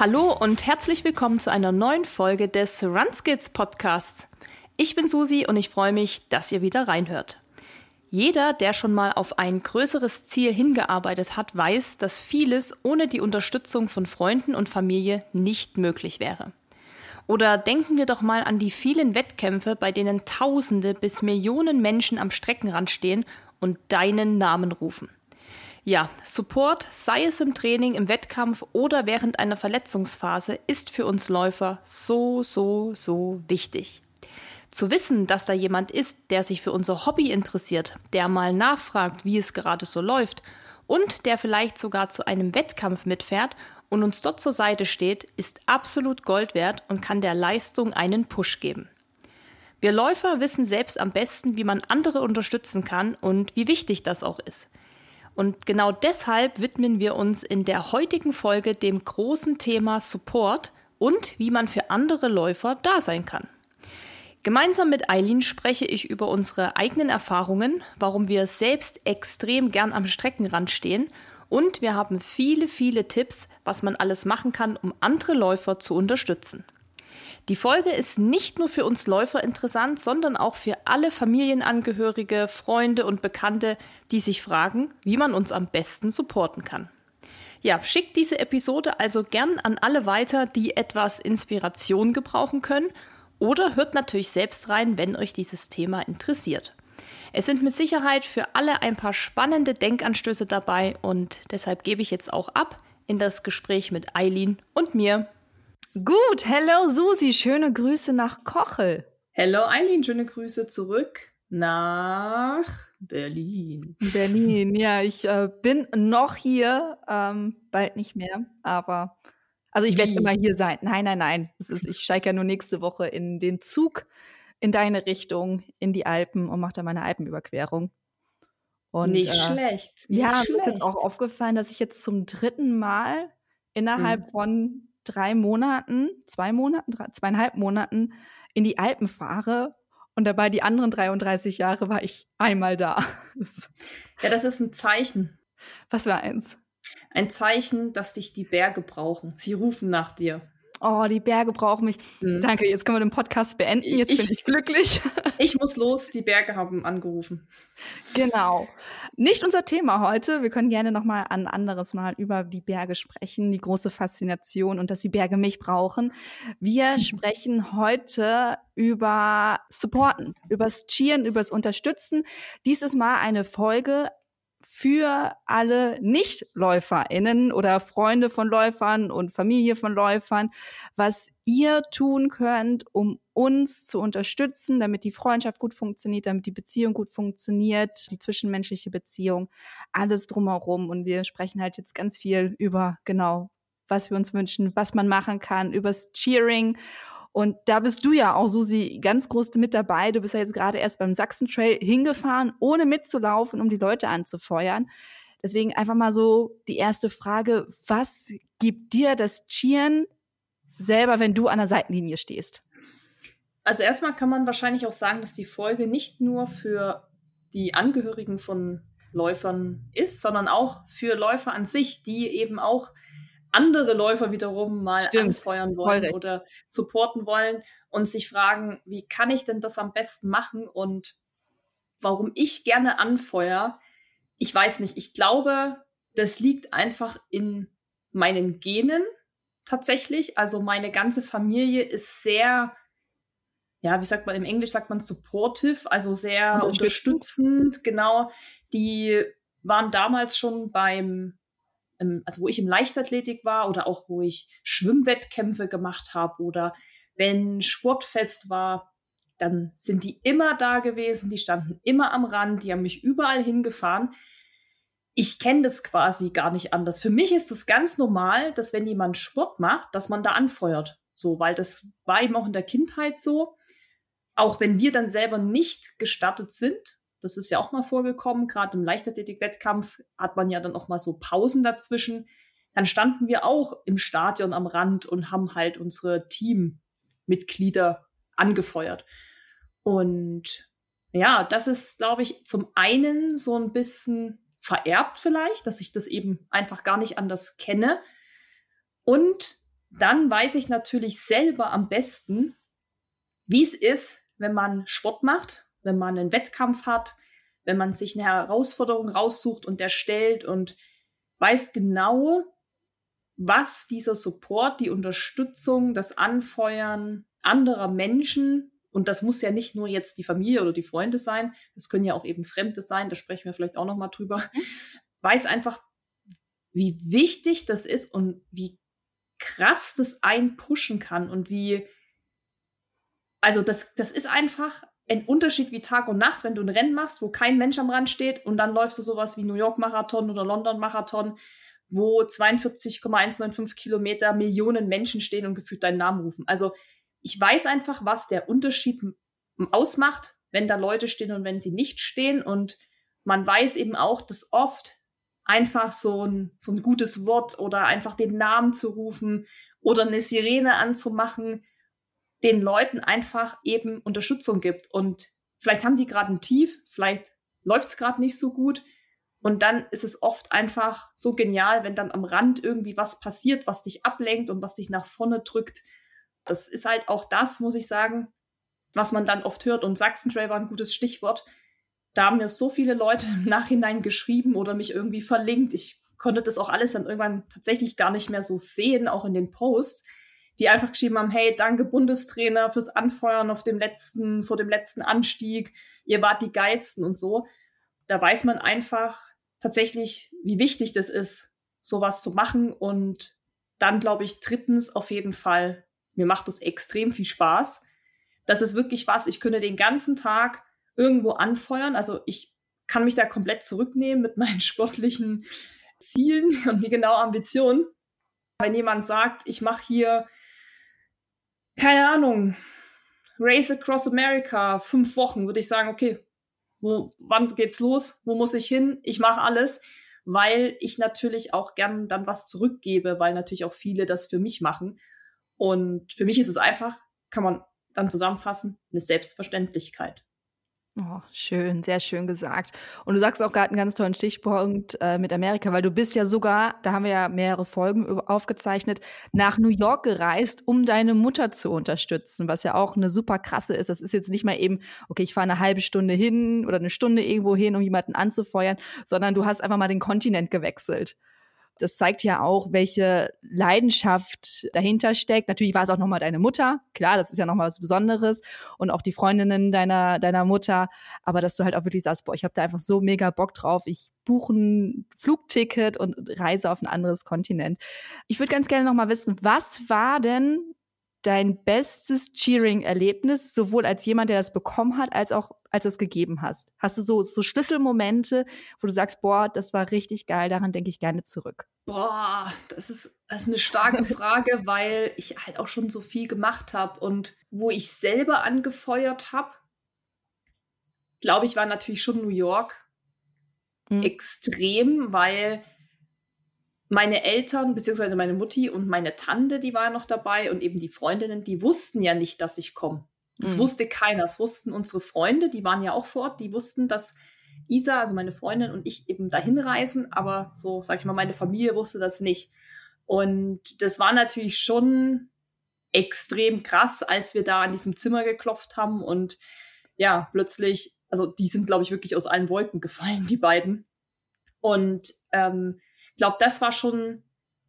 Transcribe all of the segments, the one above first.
Hallo und herzlich willkommen zu einer neuen Folge des Runskills Podcasts. Ich bin Susi und ich freue mich, dass ihr wieder reinhört. Jeder, der schon mal auf ein größeres Ziel hingearbeitet hat, weiß, dass vieles ohne die Unterstützung von Freunden und Familie nicht möglich wäre. Oder denken wir doch mal an die vielen Wettkämpfe, bei denen Tausende bis Millionen Menschen am Streckenrand stehen und deinen Namen rufen. Ja, Support, sei es im Training, im Wettkampf oder während einer Verletzungsphase, ist für uns Läufer so, so, so wichtig. Zu wissen, dass da jemand ist, der sich für unser Hobby interessiert, der mal nachfragt, wie es gerade so läuft und der vielleicht sogar zu einem Wettkampf mitfährt und uns dort zur Seite steht, ist absolut Gold wert und kann der Leistung einen Push geben. Wir Läufer wissen selbst am besten, wie man andere unterstützen kann und wie wichtig das auch ist. Und genau deshalb widmen wir uns in der heutigen Folge dem großen Thema Support und wie man für andere Läufer da sein kann. Gemeinsam mit Eileen spreche ich über unsere eigenen Erfahrungen, warum wir selbst extrem gern am Streckenrand stehen und wir haben viele, viele Tipps, was man alles machen kann, um andere Läufer zu unterstützen. Die Folge ist nicht nur für uns Läufer interessant, sondern auch für alle Familienangehörige, Freunde und Bekannte, die sich fragen, wie man uns am besten supporten kann. Ja, schickt diese Episode also gern an alle weiter, die etwas Inspiration gebrauchen können oder hört natürlich selbst rein, wenn euch dieses Thema interessiert. Es sind mit Sicherheit für alle ein paar spannende Denkanstöße dabei und deshalb gebe ich jetzt auch ab in das Gespräch mit Eileen und mir. Gut, hello Susi, schöne Grüße nach Kochel. Hello Eileen, schöne Grüße zurück nach Berlin. Berlin, ja, ich äh, bin noch hier, ähm, bald nicht mehr, aber also ich werde immer hier sein. Nein, nein, nein. Es ist, ich steige ja nur nächste Woche in den Zug in deine Richtung, in die Alpen und mache da meine Alpenüberquerung. Und, nicht äh, schlecht. Nicht ja, mir ist jetzt auch aufgefallen, dass ich jetzt zum dritten Mal innerhalb hm. von drei Monaten, zwei Monaten, drei, zweieinhalb Monaten in die Alpen fahre und dabei die anderen 33 Jahre war ich einmal da. ja, das ist ein Zeichen. Was war eins? Ein Zeichen, dass dich die Berge brauchen. Sie rufen nach dir oh, die Berge brauchen mich. Mhm. Danke, jetzt können wir den Podcast beenden. Jetzt ich, bin ich glücklich. Ich muss los, die Berge haben angerufen. Genau. Nicht unser Thema heute. Wir können gerne noch mal ein anderes Mal über die Berge sprechen, die große Faszination und dass die Berge mich brauchen. Wir sprechen heute über Supporten, übers Cheeren, übers Unterstützen. Dies ist mal eine Folge für alle Nichtläuferinnen oder Freunde von Läufern und Familie von Läufern, was ihr tun könnt, um uns zu unterstützen, damit die Freundschaft gut funktioniert, damit die Beziehung gut funktioniert, die zwischenmenschliche Beziehung, alles drumherum. Und wir sprechen halt jetzt ganz viel über genau, was wir uns wünschen, was man machen kann, übers Cheering und da bist du ja auch, Susi, ganz groß mit dabei. Du bist ja jetzt gerade erst beim Sachsen-Trail hingefahren, ohne mitzulaufen, um die Leute anzufeuern. Deswegen einfach mal so die erste Frage, was gibt dir das Cheeren selber, wenn du an der Seitenlinie stehst? Also erstmal kann man wahrscheinlich auch sagen, dass die Folge nicht nur für die Angehörigen von Läufern ist, sondern auch für Läufer an sich, die eben auch andere Läufer wiederum mal Stimmt, anfeuern wollen oder supporten wollen und sich fragen, wie kann ich denn das am besten machen und warum ich gerne anfeuere, ich weiß nicht. Ich glaube, das liegt einfach in meinen Genen tatsächlich. Also meine ganze Familie ist sehr, ja, wie sagt man im Englisch, sagt man supportive, also sehr unterstützend. Genau. Die waren damals schon beim also wo ich im Leichtathletik war oder auch wo ich Schwimmwettkämpfe gemacht habe oder wenn Sportfest war, dann sind die immer da gewesen, die standen immer am Rand, die haben mich überall hingefahren. Ich kenne das quasi gar nicht anders. Für mich ist es ganz normal, dass wenn jemand Sport macht, dass man da anfeuert. So, weil das war eben auch in der Kindheit so. Auch wenn wir dann selber nicht gestartet sind, das ist ja auch mal vorgekommen. Gerade im Leichtathletik-Wettkampf hat man ja dann auch mal so Pausen dazwischen. Dann standen wir auch im Stadion am Rand und haben halt unsere Teammitglieder angefeuert. Und ja, das ist, glaube ich, zum einen so ein bisschen vererbt vielleicht, dass ich das eben einfach gar nicht anders kenne. Und dann weiß ich natürlich selber am besten, wie es ist, wenn man Sport macht, wenn man einen Wettkampf hat, wenn man sich eine Herausforderung raussucht und erstellt und weiß genau, was dieser Support, die Unterstützung, das Anfeuern anderer Menschen, und das muss ja nicht nur jetzt die Familie oder die Freunde sein, das können ja auch eben Fremde sein, da sprechen wir vielleicht auch nochmal drüber, mhm. weiß einfach, wie wichtig das ist und wie krass das einen pushen kann und wie, also das, das ist einfach ein Unterschied wie Tag und Nacht, wenn du ein Rennen machst, wo kein Mensch am Rand steht und dann läufst du sowas wie New York Marathon oder London Marathon, wo 42,195 Kilometer Millionen Menschen stehen und gefühlt deinen Namen rufen. Also ich weiß einfach, was der Unterschied ausmacht, wenn da Leute stehen und wenn sie nicht stehen. Und man weiß eben auch, dass oft einfach so ein, so ein gutes Wort oder einfach den Namen zu rufen oder eine Sirene anzumachen, den Leuten einfach eben Unterstützung gibt. Und vielleicht haben die gerade ein Tief, vielleicht läuft es gerade nicht so gut. Und dann ist es oft einfach so genial, wenn dann am Rand irgendwie was passiert, was dich ablenkt und was dich nach vorne drückt. Das ist halt auch das, muss ich sagen, was man dann oft hört. Und Sachsen Trail war ein gutes Stichwort. Da haben mir so viele Leute im Nachhinein geschrieben oder mich irgendwie verlinkt. Ich konnte das auch alles dann irgendwann tatsächlich gar nicht mehr so sehen, auch in den Posts, die einfach geschrieben haben, hey, danke Bundestrainer fürs Anfeuern auf dem letzten, vor dem letzten Anstieg. Ihr wart die geilsten und so. Da weiß man einfach tatsächlich, wie wichtig das ist, sowas zu machen. Und dann glaube ich, drittens auf jeden Fall, mir macht das extrem viel Spaß. Das ist wirklich was, ich könnte den ganzen Tag irgendwo anfeuern. Also ich kann mich da komplett zurücknehmen mit meinen sportlichen Zielen und die genaue Ambition. Wenn jemand sagt, ich mache hier, keine Ahnung, Race Across America, fünf Wochen, würde ich sagen, okay, wo, wann geht's los? Wo muss ich hin? Ich mache alles, weil ich natürlich auch gern dann was zurückgebe, weil natürlich auch viele das für mich machen. Und für mich ist es einfach, kann man dann zusammenfassen, eine Selbstverständlichkeit. Oh, schön, sehr schön gesagt. Und du sagst auch gerade einen ganz tollen Stichpunkt äh, mit Amerika, weil du bist ja sogar, da haben wir ja mehrere Folgen aufgezeichnet, nach New York gereist, um deine Mutter zu unterstützen, was ja auch eine super krasse ist. Das ist jetzt nicht mal eben, okay, ich fahre eine halbe Stunde hin oder eine Stunde irgendwo hin, um jemanden anzufeuern, sondern du hast einfach mal den Kontinent gewechselt das zeigt ja auch, welche Leidenschaft dahinter steckt. Natürlich war es auch nochmal deine Mutter. Klar, das ist ja nochmal was Besonderes. Und auch die Freundinnen deiner, deiner Mutter. Aber dass du halt auch wirklich sagst, boah, ich habe da einfach so mega Bock drauf. Ich buche ein Flugticket und reise auf ein anderes Kontinent. Ich würde ganz gerne nochmal wissen, was war denn dein bestes Cheering-Erlebnis, sowohl als jemand, der das bekommen hat, als auch als du es gegeben hast? Hast du so, so Schlüsselmomente, wo du sagst, boah, das war richtig geil, daran denke ich gerne zurück? Boah, das ist, das ist eine starke Frage, weil ich halt auch schon so viel gemacht habe und wo ich selber angefeuert habe, glaube ich, war natürlich schon New York mhm. extrem, weil meine Eltern, beziehungsweise meine Mutti und meine Tante, die war noch dabei und eben die Freundinnen, die wussten ja nicht, dass ich komme. Das mhm. wusste keiner. Das wussten unsere Freunde, die waren ja auch vor Ort, die wussten, dass Isa, also meine Freundin und ich eben dahin reisen, aber so, sag ich mal, meine Familie wusste das nicht. Und das war natürlich schon extrem krass, als wir da an diesem Zimmer geklopft haben und ja, plötzlich, also die sind, glaube ich, wirklich aus allen Wolken gefallen, die beiden. Und ähm, glaube, das war schon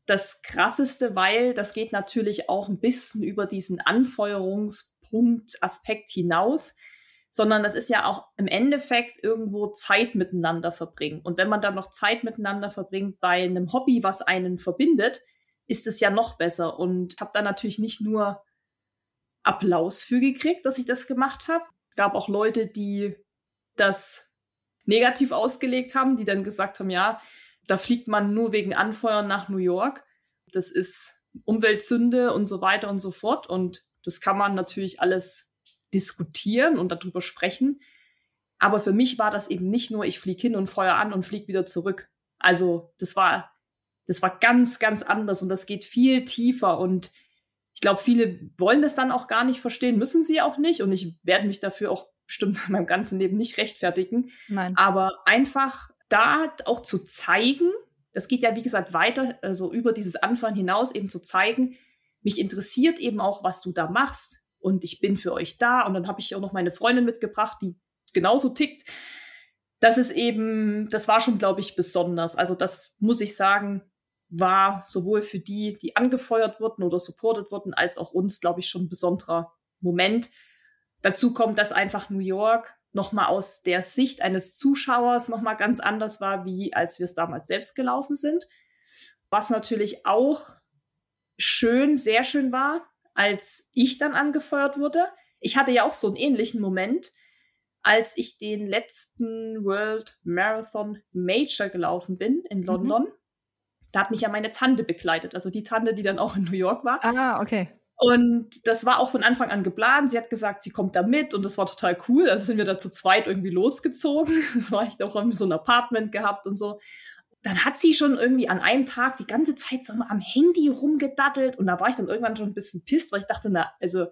das Krasseste, weil das geht natürlich auch ein bisschen über diesen Anfeuerungspunkt-Aspekt hinaus, sondern das ist ja auch im Endeffekt irgendwo Zeit miteinander verbringen. Und wenn man dann noch Zeit miteinander verbringt bei einem Hobby, was einen verbindet, ist es ja noch besser. Und ich habe da natürlich nicht nur Applaus für gekriegt, dass ich das gemacht habe. Es gab auch Leute, die das negativ ausgelegt haben, die dann gesagt haben, ja, da fliegt man nur wegen Anfeuern nach New York. Das ist Umweltsünde und so weiter und so fort. Und das kann man natürlich alles diskutieren und darüber sprechen. Aber für mich war das eben nicht nur, ich fliege hin und feuer an und fliege wieder zurück. Also das war, das war ganz, ganz anders und das geht viel tiefer. Und ich glaube, viele wollen das dann auch gar nicht verstehen, müssen sie auch nicht. Und ich werde mich dafür auch bestimmt in meinem ganzen Leben nicht rechtfertigen. Nein. Aber einfach da auch zu zeigen, das geht ja wie gesagt weiter, also über dieses Anfangen hinaus eben zu zeigen, mich interessiert eben auch, was du da machst und ich bin für euch da. Und dann habe ich auch noch meine Freundin mitgebracht, die genauso tickt. Das ist eben, das war schon, glaube ich, besonders. Also das muss ich sagen, war sowohl für die, die angefeuert wurden oder supported wurden, als auch uns, glaube ich, schon ein besonderer Moment. Dazu kommt, dass einfach New York nochmal aus der Sicht eines Zuschauers nochmal ganz anders war, wie als wir es damals selbst gelaufen sind. Was natürlich auch schön, sehr schön war, als ich dann angefeuert wurde. Ich hatte ja auch so einen ähnlichen Moment, als ich den letzten World Marathon Major gelaufen bin in mhm. London. Mhm. Da hat mich ja meine Tante begleitet, also die Tante, die dann auch in New York war. Ah, okay. Und das war auch von Anfang an geplant. Sie hat gesagt, sie kommt da mit und das war total cool. Also sind wir da zu zweit irgendwie losgezogen. Das war echt auch irgendwie so ein Apartment gehabt und so. Dann hat sie schon irgendwie an einem Tag die ganze Zeit so immer am Handy rumgedattelt und da war ich dann irgendwann schon ein bisschen pisst, weil ich dachte, na, also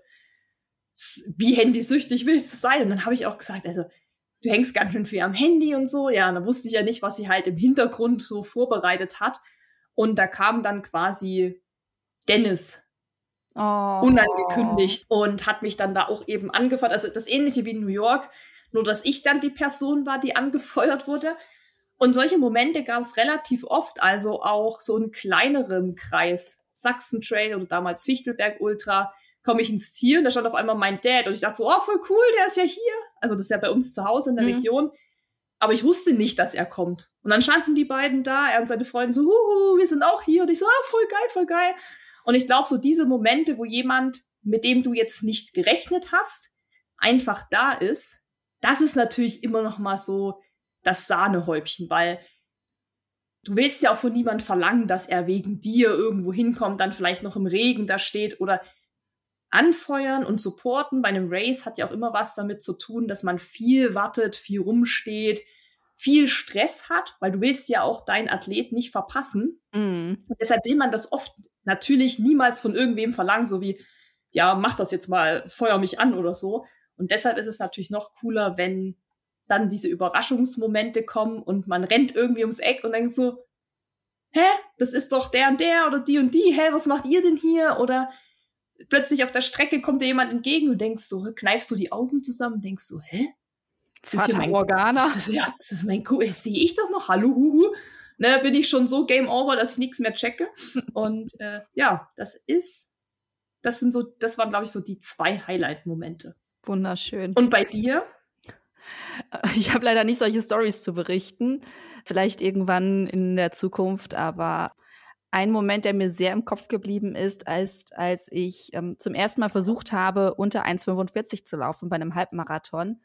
wie handysüchtig willst du sein? Und dann habe ich auch gesagt, also du hängst ganz schön viel am Handy und so. Ja, und dann wusste ich ja nicht, was sie halt im Hintergrund so vorbereitet hat. Und da kam dann quasi Dennis oh. unangekündigt und hat mich dann da auch eben angefeuert. Also das ähnliche wie in New York, nur dass ich dann die Person war, die angefeuert wurde. Und solche Momente gab es relativ oft, also auch so in kleinerem Kreis. Sachsen Trail oder damals Fichtelberg Ultra, komme ich ins Ziel und da stand auf einmal mein Dad und ich dachte so, oh, voll cool, der ist ja hier. Also das ist ja bei uns zu Hause in der mhm. Region. Aber ich wusste nicht, dass er kommt. Und dann standen die beiden da, er und seine Freundin so, huhu, wir sind auch hier. Und ich so, ah, voll geil, voll geil. Und ich glaube, so diese Momente, wo jemand, mit dem du jetzt nicht gerechnet hast, einfach da ist, das ist natürlich immer noch mal so das Sahnehäubchen, weil du willst ja auch von niemand verlangen, dass er wegen dir irgendwo hinkommt, dann vielleicht noch im Regen da steht oder anfeuern und supporten bei einem Race hat ja auch immer was damit zu tun, dass man viel wartet, viel rumsteht, viel Stress hat, weil du willst ja auch deinen Athlet nicht verpassen. Mm. Und deshalb will man das oft natürlich niemals von irgendwem verlangen, so wie, ja, mach das jetzt mal, feuer mich an oder so. Und deshalb ist es natürlich noch cooler, wenn dann diese Überraschungsmomente kommen und man rennt irgendwie ums Eck und denkt so, hä, das ist doch der und der oder die und die, hä, was macht ihr denn hier? Oder plötzlich auf der Strecke kommt dir jemand entgegen und denkst so, kneifst du die Augen zusammen denkst so, hä? Das ist hier mein Organa. Das ist, ja, das ist mein Sehe ich das noch? Hallo, huhu ne, bin ich schon so Game Over, dass ich nichts mehr checke. Und äh, ja, das ist, das sind so, das waren, glaube ich, so die zwei Highlight-Momente. Wunderschön. Und bei dir? Ich habe leider nicht solche Stories zu berichten. Vielleicht irgendwann in der Zukunft, aber ein Moment, der mir sehr im Kopf geblieben ist, als, als ich ähm, zum ersten Mal versucht habe, unter 1,45 zu laufen bei einem Halbmarathon.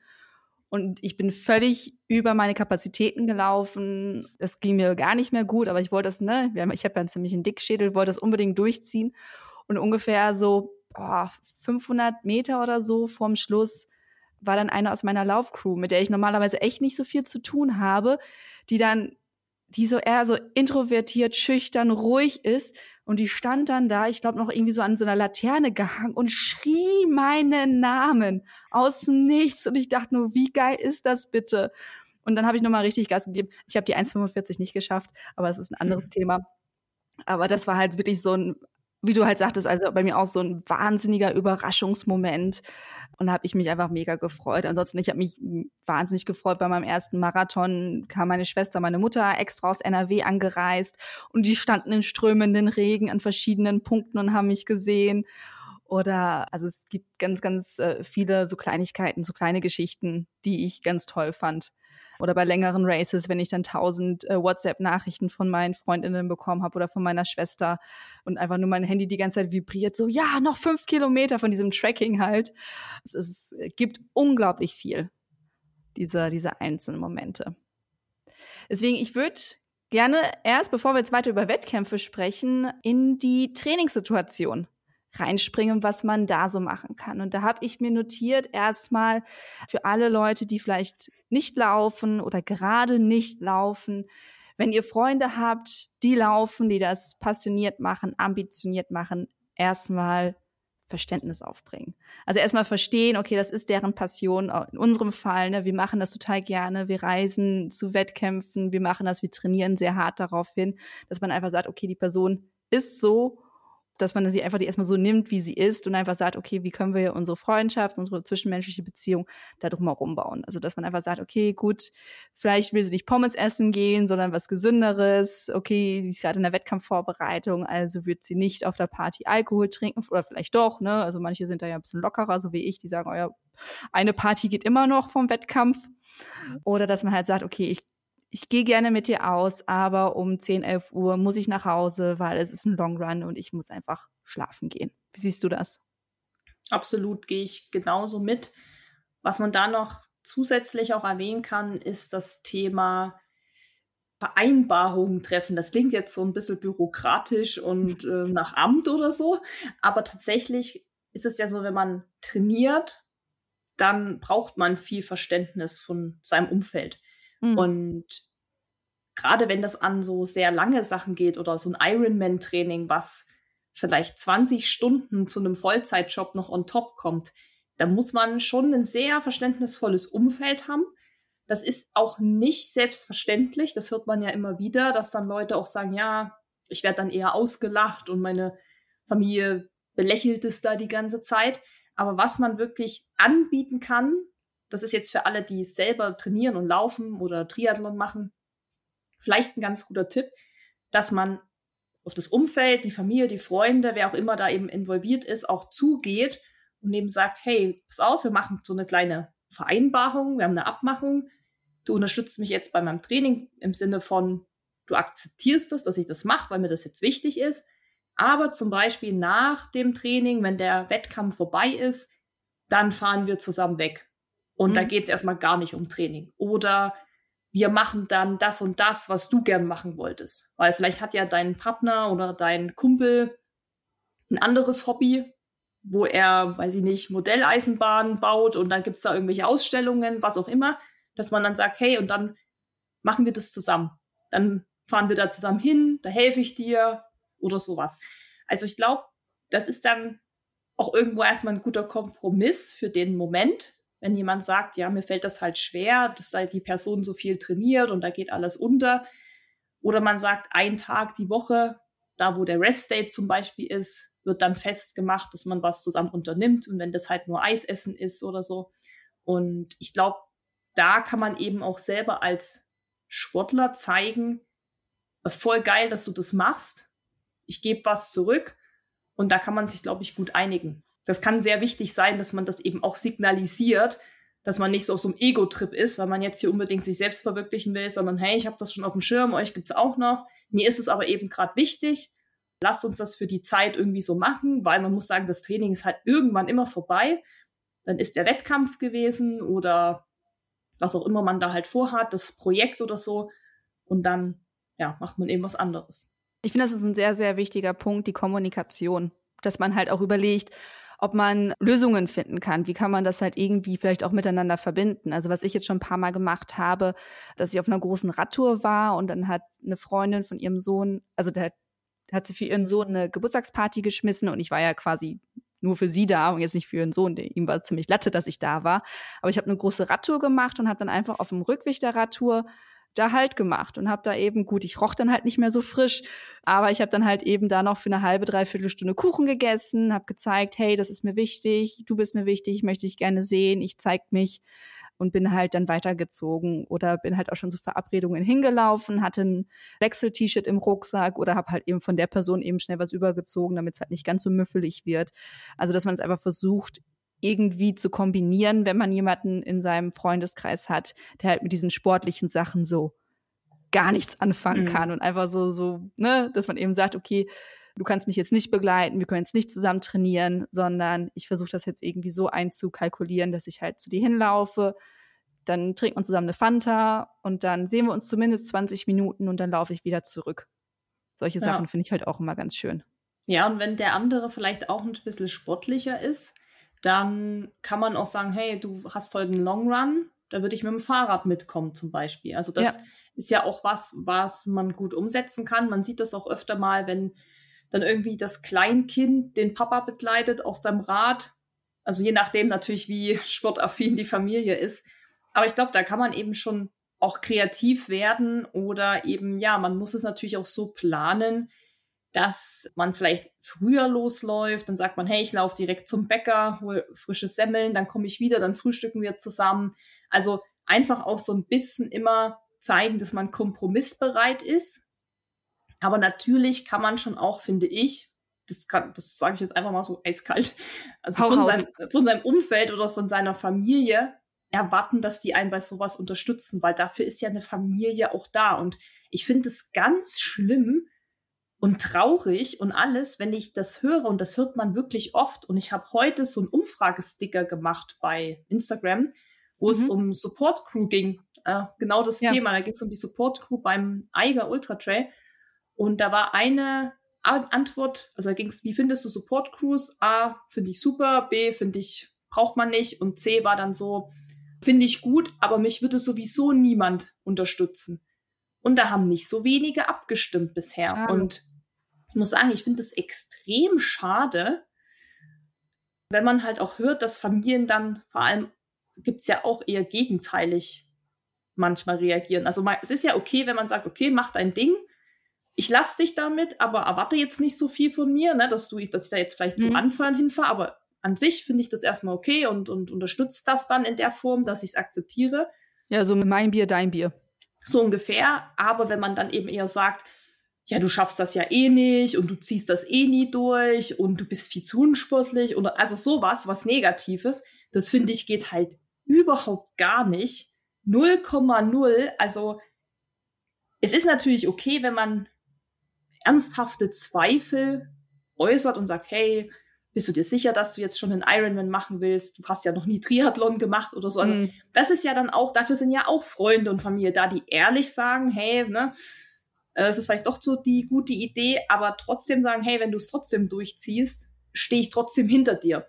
Und ich bin völlig über meine Kapazitäten gelaufen. Es ging mir gar nicht mehr gut, aber ich wollte das, ne, ich habe ja einen ziemlichen Dickschädel, wollte das unbedingt durchziehen. Und ungefähr so boah, 500 Meter oder so vorm Schluss war dann eine aus meiner Laufcrew, mit der ich normalerweise echt nicht so viel zu tun habe, die dann, die so eher so introvertiert, schüchtern, ruhig ist und die stand dann da, ich glaube noch irgendwie so an so einer Laterne gehangen und schrie meinen Namen aus dem Nichts. Und ich dachte nur, wie geil ist das bitte? Und dann habe ich nochmal richtig Gas gegeben. Ich habe die 1,45 nicht geschafft, aber das ist ein anderes mhm. Thema. Aber das war halt wirklich so ein wie du halt sagtest, also bei mir auch so ein wahnsinniger Überraschungsmoment. Und da habe ich mich einfach mega gefreut. Ansonsten, ich habe mich wahnsinnig gefreut. Bei meinem ersten Marathon kam meine Schwester, meine Mutter extra aus NRW angereist und die standen in strömenden Regen an verschiedenen Punkten und haben mich gesehen. Oder also es gibt ganz, ganz äh, viele so Kleinigkeiten, so kleine Geschichten, die ich ganz toll fand oder bei längeren Races, wenn ich dann tausend äh, WhatsApp-Nachrichten von meinen Freundinnen bekommen habe oder von meiner Schwester und einfach nur mein Handy die ganze Zeit vibriert, so ja, noch fünf Kilometer von diesem Tracking halt. Es, es gibt unglaublich viel, diese, diese einzelnen Momente. Deswegen, ich würde gerne erst, bevor wir jetzt weiter über Wettkämpfe sprechen, in die Trainingssituation reinspringen, was man da so machen kann. Und da habe ich mir notiert, erstmal für alle Leute, die vielleicht nicht laufen oder gerade nicht laufen, wenn ihr Freunde habt, die laufen, die das passioniert machen, ambitioniert machen, erstmal Verständnis aufbringen. Also erstmal verstehen, okay, das ist deren Passion. In unserem Fall, ne, wir machen das total gerne. Wir reisen zu Wettkämpfen, wir machen das, wir trainieren sehr hart darauf hin, dass man einfach sagt, okay, die Person ist so dass man sie einfach die erstmal so nimmt, wie sie ist und einfach sagt, okay, wie können wir unsere Freundschaft, unsere zwischenmenschliche Beziehung da drumherum bauen. Also, dass man einfach sagt, okay, gut, vielleicht will sie nicht Pommes essen gehen, sondern was Gesünderes. Okay, sie ist gerade in der Wettkampfvorbereitung, also wird sie nicht auf der Party Alkohol trinken oder vielleicht doch, ne? Also manche sind da ja ein bisschen lockerer, so wie ich, die sagen, oh ja, eine Party geht immer noch vom Wettkampf. Oder dass man halt sagt, okay, ich ich gehe gerne mit dir aus, aber um 10, 11 Uhr muss ich nach Hause, weil es ist ein Long Run und ich muss einfach schlafen gehen. Wie siehst du das? Absolut gehe ich genauso mit. Was man da noch zusätzlich auch erwähnen kann, ist das Thema Vereinbarungen treffen. Das klingt jetzt so ein bisschen bürokratisch und äh, nach Amt oder so, aber tatsächlich ist es ja so, wenn man trainiert, dann braucht man viel Verständnis von seinem Umfeld. Mhm. Und gerade wenn das an so sehr lange Sachen geht oder so ein Ironman-Training, was vielleicht 20 Stunden zu einem Vollzeitjob noch on top kommt, da muss man schon ein sehr verständnisvolles Umfeld haben. Das ist auch nicht selbstverständlich. Das hört man ja immer wieder, dass dann Leute auch sagen, ja, ich werde dann eher ausgelacht und meine Familie belächelt es da die ganze Zeit. Aber was man wirklich anbieten kann, das ist jetzt für alle, die selber trainieren und laufen oder Triathlon machen, vielleicht ein ganz guter Tipp, dass man auf das Umfeld, die Familie, die Freunde, wer auch immer da eben involviert ist, auch zugeht und eben sagt, hey, pass auf, wir machen so eine kleine Vereinbarung, wir haben eine Abmachung, du unterstützt mich jetzt bei meinem Training im Sinne von, du akzeptierst das, dass ich das mache, weil mir das jetzt wichtig ist. Aber zum Beispiel nach dem Training, wenn der Wettkampf vorbei ist, dann fahren wir zusammen weg. Und mhm. da geht es erstmal gar nicht um Training. Oder wir machen dann das und das, was du gern machen wolltest. Weil vielleicht hat ja dein Partner oder dein Kumpel ein anderes Hobby, wo er, weiß ich nicht, Modelleisenbahnen baut und dann gibt es da irgendwelche Ausstellungen, was auch immer, dass man dann sagt, hey, und dann machen wir das zusammen. Dann fahren wir da zusammen hin, da helfe ich dir oder sowas. Also ich glaube, das ist dann auch irgendwo erstmal ein guter Kompromiss für den Moment, wenn jemand sagt, ja, mir fällt das halt schwer, dass da die Person so viel trainiert und da geht alles unter. Oder man sagt, ein Tag die Woche, da wo der Rest-Date zum Beispiel ist, wird dann festgemacht, dass man was zusammen unternimmt und wenn das halt nur Eisessen ist oder so. Und ich glaube, da kann man eben auch selber als Sportler zeigen, voll geil, dass du das machst. Ich gebe was zurück und da kann man sich, glaube ich, gut einigen das kann sehr wichtig sein, dass man das eben auch signalisiert, dass man nicht so auf so einem Ego-Trip ist, weil man jetzt hier unbedingt sich selbst verwirklichen will, sondern hey, ich habe das schon auf dem Schirm, euch gibt's auch noch. Mir ist es aber eben gerade wichtig. Lasst uns das für die Zeit irgendwie so machen, weil man muss sagen, das Training ist halt irgendwann immer vorbei. Dann ist der Wettkampf gewesen oder was auch immer man da halt vorhat, das Projekt oder so. Und dann, ja, macht man eben was anderes. Ich finde, das ist ein sehr, sehr wichtiger Punkt, die Kommunikation. Dass man halt auch überlegt, ob man Lösungen finden kann. Wie kann man das halt irgendwie vielleicht auch miteinander verbinden? Also was ich jetzt schon ein paar Mal gemacht habe, dass ich auf einer großen Radtour war und dann hat eine Freundin von ihrem Sohn, also der hat sie für ihren Sohn eine Geburtstagsparty geschmissen und ich war ja quasi nur für sie da und jetzt nicht für ihren Sohn. Ihm war ziemlich latte, dass ich da war. Aber ich habe eine große Radtour gemacht und habe dann einfach auf dem Rückweg der Radtour da halt gemacht und habe da eben, gut, ich roch dann halt nicht mehr so frisch, aber ich habe dann halt eben da noch für eine halbe, dreiviertel Stunde Kuchen gegessen, habe gezeigt, hey, das ist mir wichtig, du bist mir wichtig, möchte ich gerne sehen, ich zeig mich und bin halt dann weitergezogen oder bin halt auch schon zu Verabredungen hingelaufen, hatte ein Wechsel-T-Shirt im Rucksack oder habe halt eben von der Person eben schnell was übergezogen, damit es halt nicht ganz so müffelig wird. Also, dass man es einfach versucht, irgendwie zu kombinieren, wenn man jemanden in seinem Freundeskreis hat, der halt mit diesen sportlichen Sachen so gar nichts anfangen mhm. kann und einfach so, so, ne, dass man eben sagt, okay, du kannst mich jetzt nicht begleiten, wir können jetzt nicht zusammen trainieren, sondern ich versuche das jetzt irgendwie so einzukalkulieren, dass ich halt zu dir hinlaufe, dann trinken wir zusammen eine Fanta und dann sehen wir uns zumindest 20 Minuten und dann laufe ich wieder zurück. Solche ja. Sachen finde ich halt auch immer ganz schön. Ja, und wenn der andere vielleicht auch ein bisschen sportlicher ist, dann kann man auch sagen, hey, du hast heute einen Long Run, da würde ich mit dem Fahrrad mitkommen zum Beispiel. Also das ja. ist ja auch was, was man gut umsetzen kann. Man sieht das auch öfter mal, wenn dann irgendwie das Kleinkind den Papa begleitet auf seinem Rad. Also je nachdem natürlich, wie sportaffin die Familie ist. Aber ich glaube, da kann man eben schon auch kreativ werden oder eben, ja, man muss es natürlich auch so planen, dass man vielleicht früher losläuft, dann sagt man, hey, ich laufe direkt zum Bäcker, hol frische Semmeln, dann komme ich wieder, dann frühstücken wir zusammen. Also einfach auch so ein bisschen immer zeigen, dass man kompromissbereit ist. Aber natürlich kann man schon auch, finde ich, das, kann, das sage ich jetzt einfach mal so eiskalt, also von, sein, von seinem Umfeld oder von seiner Familie erwarten, dass die einen bei sowas unterstützen, weil dafür ist ja eine Familie auch da. Und ich finde es ganz schlimm und traurig und alles, wenn ich das höre, und das hört man wirklich oft. Und ich habe heute so einen Umfragesticker gemacht bei Instagram, wo mhm. es um Support Crew ging. Äh, genau das ja. Thema. Da ging es um die Support Crew beim Eiger Ultra Trail. Und da war eine Antwort, also da ging es, wie findest du Support Crews? A, finde ich super, B, finde ich, braucht man nicht. Und C war dann so, finde ich gut, aber mich würde sowieso niemand unterstützen. Und da haben nicht so wenige abgestimmt bisher. Schade. Und ich muss sagen, ich finde es extrem schade, wenn man halt auch hört, dass Familien dann vor allem gibt es ja auch eher gegenteilig manchmal reagieren. Also es ist ja okay, wenn man sagt, okay, mach dein Ding, ich lasse dich damit, aber erwarte jetzt nicht so viel von mir, ne, dass du, dass ich da jetzt vielleicht mhm. zum Anfeuern hinfahre, aber an sich finde ich das erstmal okay und, und unterstützt das dann in der Form, dass ich es akzeptiere. Ja, so mein Bier, dein Bier. So ungefähr. Aber wenn man dann eben eher sagt, ja, du schaffst das ja eh nicht und du ziehst das eh nie durch und du bist viel zu unsportlich oder also sowas, was Negatives, das finde ich geht halt überhaupt gar nicht. 0,0. Also es ist natürlich okay, wenn man ernsthafte Zweifel äußert und sagt, hey, bist du dir sicher, dass du jetzt schon einen Ironman machen willst? Du hast ja noch nie Triathlon gemacht oder so. Also mhm. das ist ja dann auch, dafür sind ja auch Freunde und Familie da, die ehrlich sagen, hey, ne, äh, es ist vielleicht doch so die gute Idee, aber trotzdem sagen, hey, wenn du es trotzdem durchziehst, stehe ich trotzdem hinter dir.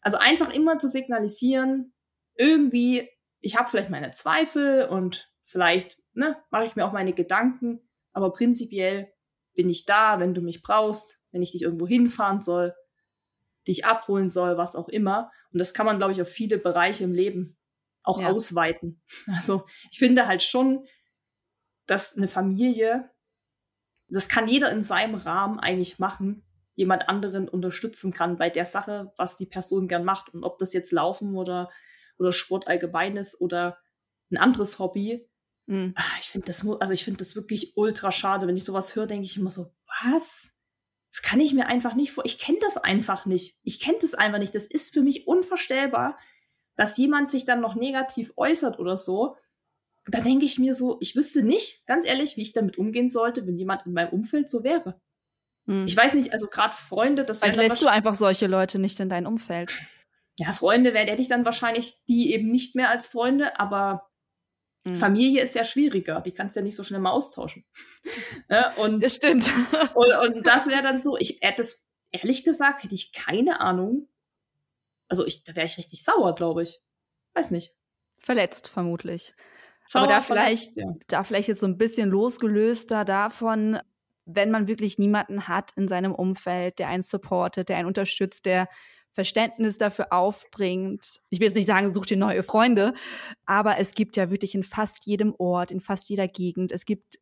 Also einfach immer zu signalisieren, irgendwie, ich habe vielleicht meine Zweifel und vielleicht ne, mache ich mir auch meine Gedanken, aber prinzipiell bin ich da, wenn du mich brauchst, wenn ich dich irgendwo hinfahren soll, dich abholen soll, was auch immer. Und das kann man, glaube ich, auf viele Bereiche im Leben auch ja. ausweiten. Also ich finde halt schon, dass eine Familie, das kann jeder in seinem Rahmen eigentlich machen, jemand anderen unterstützen kann bei der Sache, was die Person gern macht. Und ob das jetzt Laufen oder, oder Sport allgemein ist oder ein anderes Hobby. Mhm. Ich finde das, also ich finde das wirklich ultra schade. Wenn ich sowas höre, denke ich immer so, was? Das kann ich mir einfach nicht vor. Ich kenne das einfach nicht. Ich kenne das einfach nicht. Das ist für mich unvorstellbar, dass jemand sich dann noch negativ äußert oder so. Da denke ich mir so, ich wüsste nicht, ganz ehrlich, wie ich damit umgehen sollte, wenn jemand in meinem Umfeld so wäre. Hm. Ich weiß nicht, also gerade Freunde, das Vielleicht lässt du einfach solche Leute nicht in dein Umfeld. Ja, Freunde wär, hätte ich dann wahrscheinlich die eben nicht mehr als Freunde, aber Mhm. Familie ist ja schwieriger, die kannst du ja nicht so schnell mal austauschen. ja, und, das stimmt. und, und das wäre dann so, ich hätte es, ehrlich gesagt, hätte ich keine Ahnung. Also ich, da wäre ich richtig sauer, glaube ich. Weiß nicht. Verletzt, vermutlich. Sauer, Aber da vielleicht, ja. da vielleicht jetzt so ein bisschen losgelöster davon, wenn man wirklich niemanden hat in seinem Umfeld, der einen supportet, der einen unterstützt, der Verständnis dafür aufbringt. Ich will jetzt nicht sagen, such dir neue Freunde, aber es gibt ja wirklich in fast jedem Ort, in fast jeder Gegend, es gibt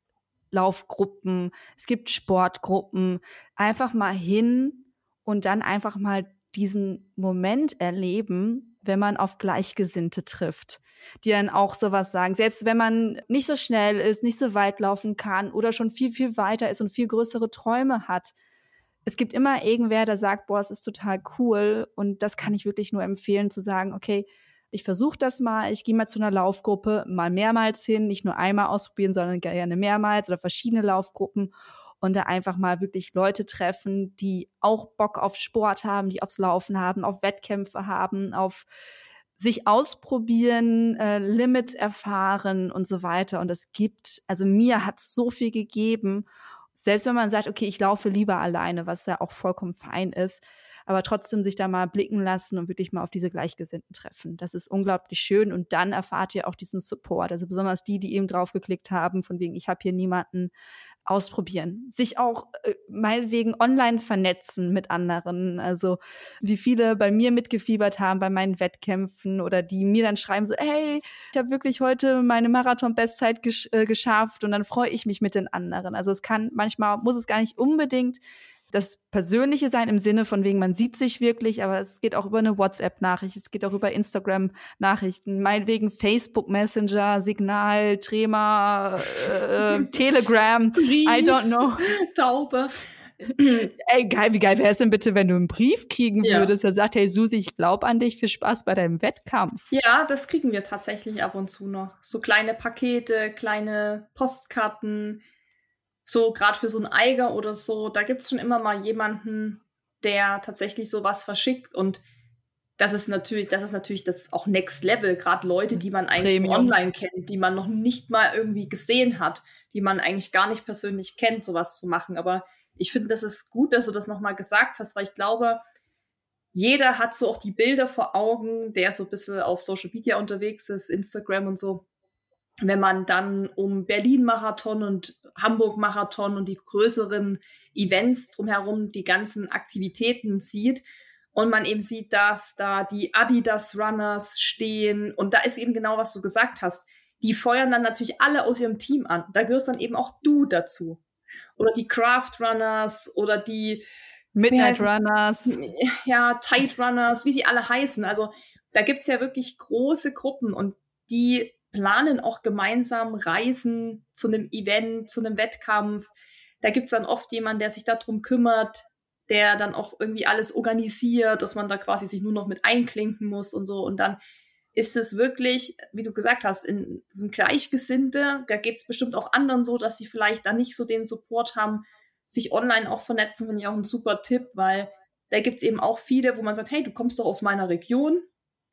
Laufgruppen, es gibt Sportgruppen. Einfach mal hin und dann einfach mal diesen Moment erleben, wenn man auf Gleichgesinnte trifft, die dann auch sowas sagen. Selbst wenn man nicht so schnell ist, nicht so weit laufen kann oder schon viel, viel weiter ist und viel größere Träume hat, es gibt immer irgendwer, der sagt, boah, es ist total cool. Und das kann ich wirklich nur empfehlen, zu sagen, okay, ich versuche das mal, ich gehe mal zu einer Laufgruppe, mal mehrmals hin, nicht nur einmal ausprobieren, sondern gerne mehrmals oder verschiedene Laufgruppen und da einfach mal wirklich Leute treffen, die auch Bock auf Sport haben, die aufs Laufen haben, auf Wettkämpfe haben, auf sich ausprobieren, äh, Limits erfahren und so weiter. Und es gibt, also mir hat so viel gegeben selbst wenn man sagt, okay, ich laufe lieber alleine, was ja auch vollkommen fein ist, aber trotzdem sich da mal blicken lassen und wirklich mal auf diese Gleichgesinnten treffen. Das ist unglaublich schön und dann erfahrt ihr auch diesen Support. Also besonders die, die eben draufgeklickt haben, von wegen, ich habe hier niemanden, ausprobieren. Sich auch äh, meinetwegen online vernetzen mit anderen. Also wie viele bei mir mitgefiebert haben bei meinen Wettkämpfen oder die mir dann schreiben so, hey, ich habe wirklich heute meine Marathon-Bestzeit gesch äh, geschafft und dann freue ich mich mit den anderen. Also es kann manchmal, muss es gar nicht unbedingt das Persönliche sein im Sinne von wegen, man sieht sich wirklich, aber es geht auch über eine WhatsApp-Nachricht, es geht auch über Instagram-Nachrichten, meinetwegen Facebook Messenger, Signal, Trema, äh, Telegram, Brief, I don't know. Taube. Ey, geil, wie geil wäre es denn bitte, wenn du einen Brief kriegen Ja. würdest, der sagt, hey Susi, ich glaube an dich, viel Spaß bei deinem Wettkampf. Ja, das kriegen wir tatsächlich ab und zu noch. So kleine Pakete, kleine Postkarten, so gerade für so ein Eiger oder so. Da gibt's schon immer mal jemanden, der tatsächlich sowas verschickt und das ist natürlich, das ist natürlich das auch Next Level, gerade Leute, die man eigentlich Premium. online kennt, die man noch nicht mal irgendwie gesehen hat, die man eigentlich gar nicht persönlich kennt, sowas zu machen. Aber ich finde, das ist gut, dass du das nochmal gesagt hast, weil ich glaube, jeder hat so auch die Bilder vor Augen, der so ein bisschen auf Social Media unterwegs ist, Instagram und so. Wenn man dann um Berlin-Marathon und Hamburg-Marathon und die größeren Events drumherum, die ganzen Aktivitäten sieht und man eben sieht, dass da die Adidas-Runners stehen und da ist eben genau, was du gesagt hast. Die feuern dann natürlich alle aus ihrem Team an. Da gehörst dann eben auch du dazu. Oder die Craft Runners oder die Midnight heißen- Runners. ja, Tide Runners, wie sie alle heißen. Also da gibt's ja wirklich große Gruppen und die planen auch gemeinsam Reisen zu einem Event, zu einem Wettkampf. Da gibt's dann oft jemanden, der sich darum kümmert, der dann auch irgendwie alles organisiert, dass man da quasi sich nur noch mit einklinken muss und so. Und dann ist es wirklich, wie du gesagt hast, in, sind Gleichgesinnte. Da geht's bestimmt auch anderen so, dass sie vielleicht da nicht so den Support haben, sich online auch vernetzen, finde ich auch ein super Tipp, weil da gibt's eben auch viele, wo man sagt, hey, du kommst doch aus meiner Region,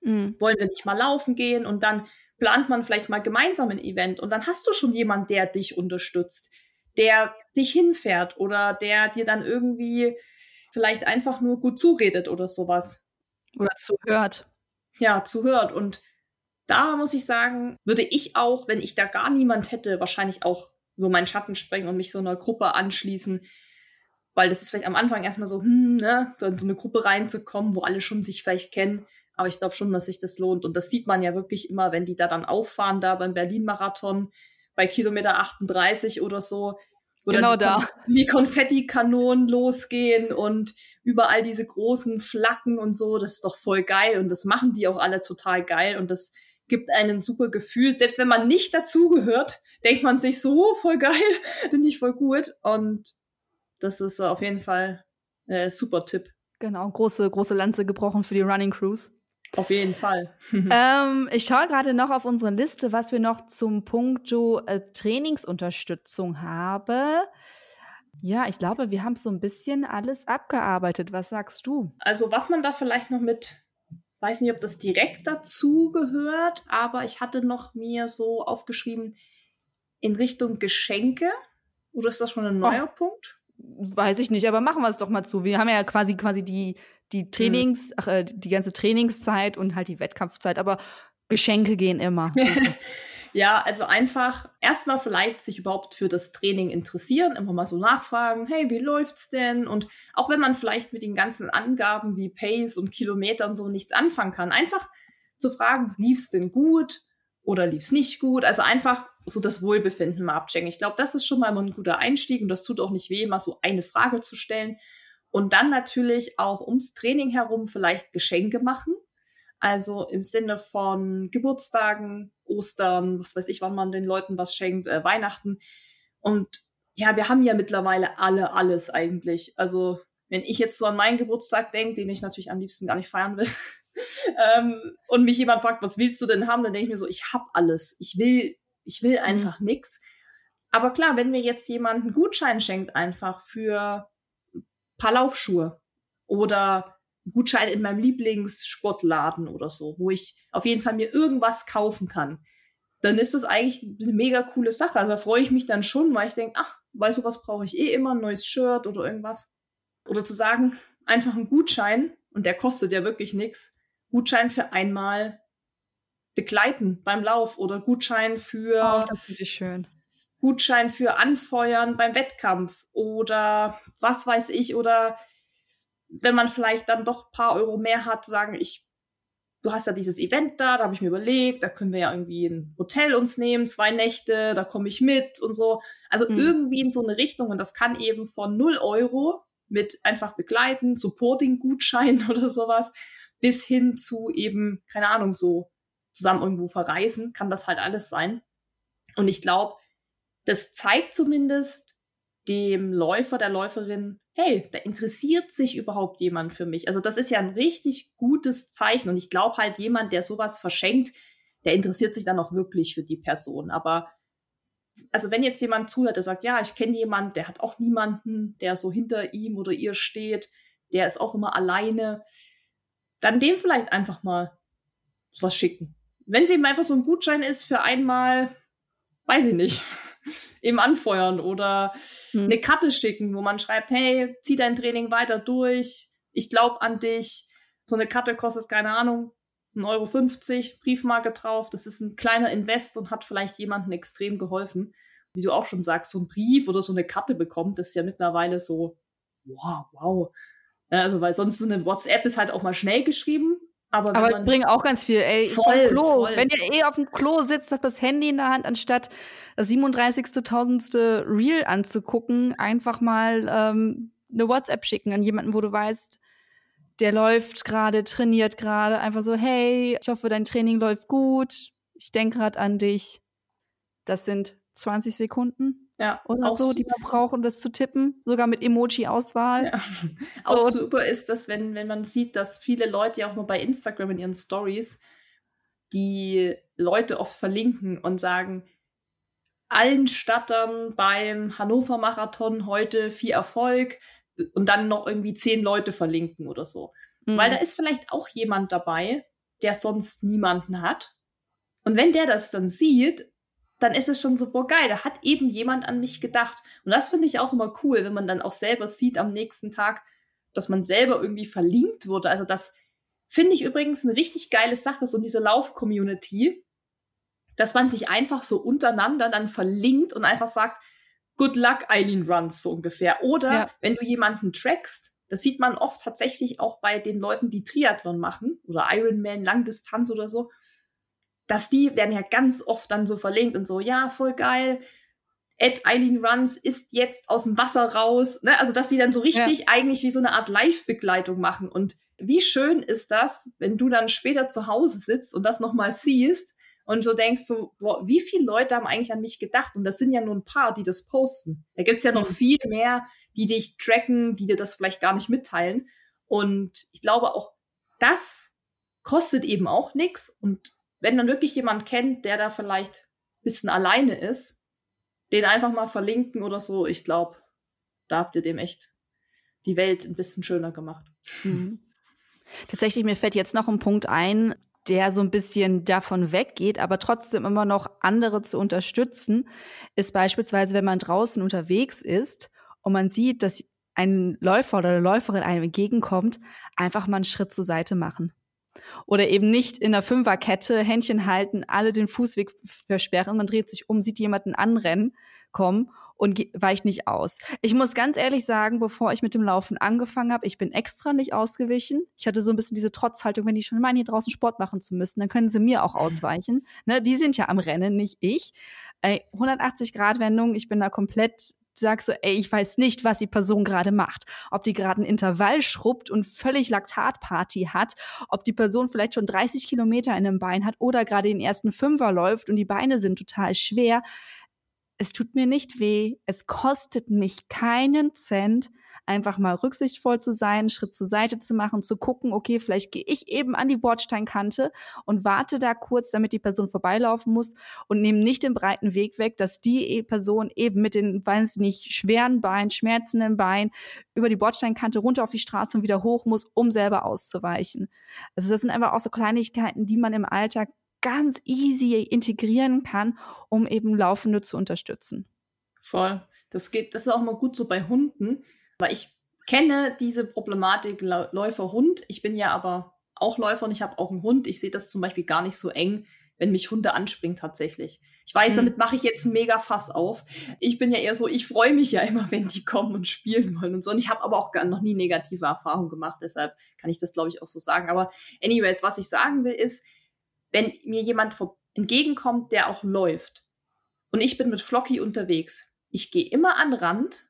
Mhm. wollen wir nicht mal laufen gehen? Und dann plant man vielleicht mal gemeinsam ein Event und dann hast du schon jemand, der dich unterstützt, der dich hinfährt oder der dir dann irgendwie vielleicht einfach nur gut zuredet oder sowas. Oder zuhört. Ja, zuhört. Und da muss ich sagen, würde ich auch, wenn ich da gar niemand hätte, wahrscheinlich auch über meinen Schatten springen und mich so einer Gruppe anschließen. Weil das ist vielleicht am Anfang erstmal so, hm, ne, so in so eine Gruppe reinzukommen, wo alle schon sich vielleicht kennen. Aber ich glaube schon, dass sich das lohnt. Und das sieht man ja wirklich immer, wenn die da dann auffahren, da beim Berlin-Marathon, bei Kilometer 38 oder so. Oder Genau die, da. Die Konfettikanonen losgehen und überall diese großen Flaggen und so. Das ist doch voll geil. Und das machen die auch alle total geil. Und das gibt einen super Gefühl. Selbst wenn man nicht dazugehört, denkt man sich so, oh, voll geil, finde ich voll gut. Und das ist auf jeden Fall äh, super Tipp. Genau, große, große Lanze gebrochen für die Running Crews. Auf jeden Fall. ähm, ich schaue gerade noch auf unsere Liste, was wir noch zum Punkto äh, Trainingsunterstützung haben. Ja, ich glaube, wir haben so ein bisschen alles abgearbeitet. Was sagst du? Also was man da vielleicht noch mit, weiß nicht, ob das direkt dazu gehört, aber ich hatte noch mir so aufgeschrieben in Richtung Geschenke. Oder ist das schon ein neuer Punkt? Weiß ich nicht, aber machen wir es doch mal zu. Wir haben ja quasi quasi die, die Trainings, ach, äh, die ganze Trainingszeit und halt die Wettkampfzeit, aber Geschenke gehen immer. Ja, also einfach erstmal vielleicht sich überhaupt für das Training interessieren, immer mal so nachfragen, hey, wie läuft's denn? Und auch wenn man vielleicht mit den ganzen Angaben wie Pace und Kilometer und so nichts anfangen kann, einfach zu fragen, lief's denn gut oder lief's nicht gut? Also einfach so das Wohlbefinden mal abchecken. Ich glaube, das ist schon mal ein guter Einstieg und das tut auch nicht weh, mal so eine Frage zu stellen. Und dann natürlich auch ums Training herum vielleicht Geschenke machen. Also im Sinne von Geburtstagen, Ostern, was weiß ich, wann man den Leuten was schenkt, äh, Weihnachten. Und ja, wir haben ja mittlerweile alle alles eigentlich. Also wenn ich jetzt so an meinen Geburtstag denke, den ich natürlich am liebsten gar nicht feiern will, ähm, und mich jemand fragt, was willst du denn haben, dann denke ich mir so, ich hab alles. Ich will, ich will einfach nix. Aber klar, wenn mir jetzt jemand einen Gutschein schenkt, einfach für paar Laufschuhe oder Gutschein in meinem Lieblingssportladen oder so, wo ich auf jeden Fall mir irgendwas kaufen kann, dann ist das eigentlich eine mega coole Sache. Also da freue ich mich dann schon, weil ich denke, ach, weißt du, was brauche ich eh immer, ein neues Shirt oder irgendwas. Oder zu sagen, einfach einen Gutschein, und der kostet ja wirklich nichts, Gutschein für einmal begleiten beim Lauf oder Gutschein für Oh, das finde ich schön. Gutschein für Anfeuern beim Wettkampf oder was weiß ich oder wenn man vielleicht dann doch ein paar Euro mehr hat, sagen, ich, du hast ja dieses Event da, da habe ich mir überlegt, da können wir ja irgendwie ein Hotel uns nehmen, zwei Nächte, da komme ich mit und so. Also mhm. irgendwie in so eine Richtung und das kann eben von 0 Euro mit einfach begleiten, Supporting-Gutschein oder sowas, bis hin zu eben, keine Ahnung, so zusammen irgendwo verreisen, kann das halt alles sein. Und ich glaube, das zeigt zumindest dem Läufer, der Läuferin, hey, da interessiert sich überhaupt jemand für mich. Also das ist ja ein richtig gutes Zeichen. Und ich glaube halt, jemand, der sowas verschenkt, der interessiert sich dann auch wirklich für die Person. Aber also wenn jetzt jemand zuhört, der sagt, ja, ich kenne jemanden, der hat auch niemanden, der so hinter ihm oder ihr steht, der ist auch immer alleine, dann dem vielleicht einfach mal was schicken. Wenn es eben einfach so ein Gutschein ist für einmal, weiß ich nicht, eben anfeuern oder hm. eine Karte schicken, wo man schreibt, hey, zieh dein Training weiter durch, ich glaube an dich. So eine Karte kostet, keine Ahnung, 1,50 Euro, Briefmarke drauf. Das ist ein kleiner Invest und hat vielleicht jemandem extrem geholfen. Wie du auch schon sagst, so ein Brief oder so eine Karte bekommt, das ist ja mittlerweile so, wow, wow. Also, weil sonst so eine WhatsApp ist halt auch mal schnell geschrieben. Aber, aber bringen auch ganz viel, ey, voll, Klo. Voll. Wenn ihr eh auf dem Klo sitzt, habt das Handy in der Hand, anstatt das 37.000. Reel anzugucken, einfach mal ähm, eine WhatsApp schicken an jemanden, wo du weißt, der läuft gerade, trainiert gerade, einfach so, hey, ich hoffe, dein Training läuft gut. Ich denke gerade an dich. Das sind 20 Sekunden ja, oder so, die man braucht, um das zu tippen, sogar mit Emoji-Auswahl. Ja. So. Auch super ist das, wenn, wenn man sieht, dass viele Leute ja auch nur bei Instagram in ihren Stories die Leute oft verlinken und sagen, allen Stattern beim Hannover Marathon heute viel Erfolg und dann noch irgendwie zehn Leute verlinken oder so. Mhm. Weil da ist vielleicht auch jemand dabei, der sonst niemanden hat. Und wenn der das dann sieht dann ist es schon so, boah, geil, da hat eben jemand an mich gedacht. Und das finde ich auch immer cool, wenn man dann auch selber sieht am nächsten Tag, dass man selber irgendwie verlinkt wurde. Also das finde ich übrigens eine richtig geile Sache, so diese Lauf-Community, dass man sich einfach so untereinander dann verlinkt und einfach sagt, good luck, Eileen Runs, so ungefähr. Oder ja. wenn du jemanden trackst, das sieht man oft tatsächlich auch bei den Leuten, die Triathlon machen oder Ironman, Langdistanz oder so, dass die werden ja ganz oft dann so verlinkt und so, ja, voll geil. Ed Eileen Runs ist jetzt aus dem Wasser raus. Ne? Also, dass die dann so richtig ja. eigentlich wie so eine Art Live-Begleitung machen. Und wie schön ist das, wenn du dann später zu Hause sitzt und das nochmal siehst und so denkst so, boah, wie viele Leute haben eigentlich an mich gedacht? Und das sind ja nur ein paar, die das posten. Da gibt's ja noch mhm. viel mehr, die dich tracken, die dir das vielleicht gar nicht mitteilen. Und ich glaube auch, das kostet eben auch nichts und wenn man wirklich jemand kennt, der da vielleicht ein bisschen alleine ist, den einfach mal verlinken oder so. Ich glaube, da habt ihr dem echt die Welt ein bisschen schöner gemacht. Mhm. Tatsächlich, mir fällt jetzt noch ein Punkt ein, der so ein bisschen davon weggeht, aber trotzdem immer noch andere zu unterstützen, ist beispielsweise, wenn man draußen unterwegs ist und man sieht, dass ein Läufer oder eine Läuferin einem entgegenkommt, einfach mal einen Schritt zur Seite machen. Oder eben nicht in der Fünferkette Händchen halten, alle den Fußweg versperren, man dreht sich um, sieht jemanden anrennen, kommen und weicht nicht aus. Ich muss ganz ehrlich sagen, bevor ich mit dem Laufen angefangen habe, ich bin extra nicht ausgewichen. Ich hatte so ein bisschen diese Trotzhaltung, wenn die schon meinen, hier draußen Sport machen zu müssen, dann können sie mir auch ausweichen. Ne, die sind ja am Rennen, nicht ich. 180 Grad Wendung, ich bin da komplett sagst so, ey, ich weiß nicht, was die Person gerade macht. Ob die gerade ein Intervall schrubbt und völlig Laktatparty hat, ob die Person vielleicht schon 30 Kilometer in dem Bein hat oder gerade den ersten Fünfer läuft und die Beine sind total schwer. Es tut mir nicht weh. Es kostet mich keinen Cent einfach mal rücksichtsvoll zu sein, Schritt zur Seite zu machen, zu gucken, okay, vielleicht gehe ich eben an die Bordsteinkante und warte da kurz, damit die Person vorbeilaufen muss und nehme nicht den breiten Weg weg, dass die e- Person eben mit den, weiß nicht, schweren Beinen, schmerzenden Beinen über die Bordsteinkante runter auf die Straße und wieder hoch muss, um selber auszuweichen. Also das sind einfach auch so Kleinigkeiten, die man im Alltag ganz easy integrieren kann, um eben Laufende zu unterstützen. Voll. Das geht, das ist auch mal gut so bei Hunden. Weil ich kenne diese Problematik Läufer-Hund. Ich bin ja aber auch Läufer und ich habe auch einen Hund. Ich sehe das zum Beispiel gar nicht so eng wenn mich Hunde anspringen tatsächlich. Ich weiß, mhm. damit mache ich jetzt ein mega Fass auf. Ich bin ja eher so, ich freue mich ja immer, wenn die kommen und spielen wollen und so. Und ich habe aber auch gar noch nie negative Erfahrungen gemacht, deshalb kann ich das, glaube ich, auch so sagen. Aber anyways, was ich sagen will, ist, wenn mir jemand entgegenkommt, der auch läuft und ich bin mit Flocky unterwegs, ich gehe immer an Rand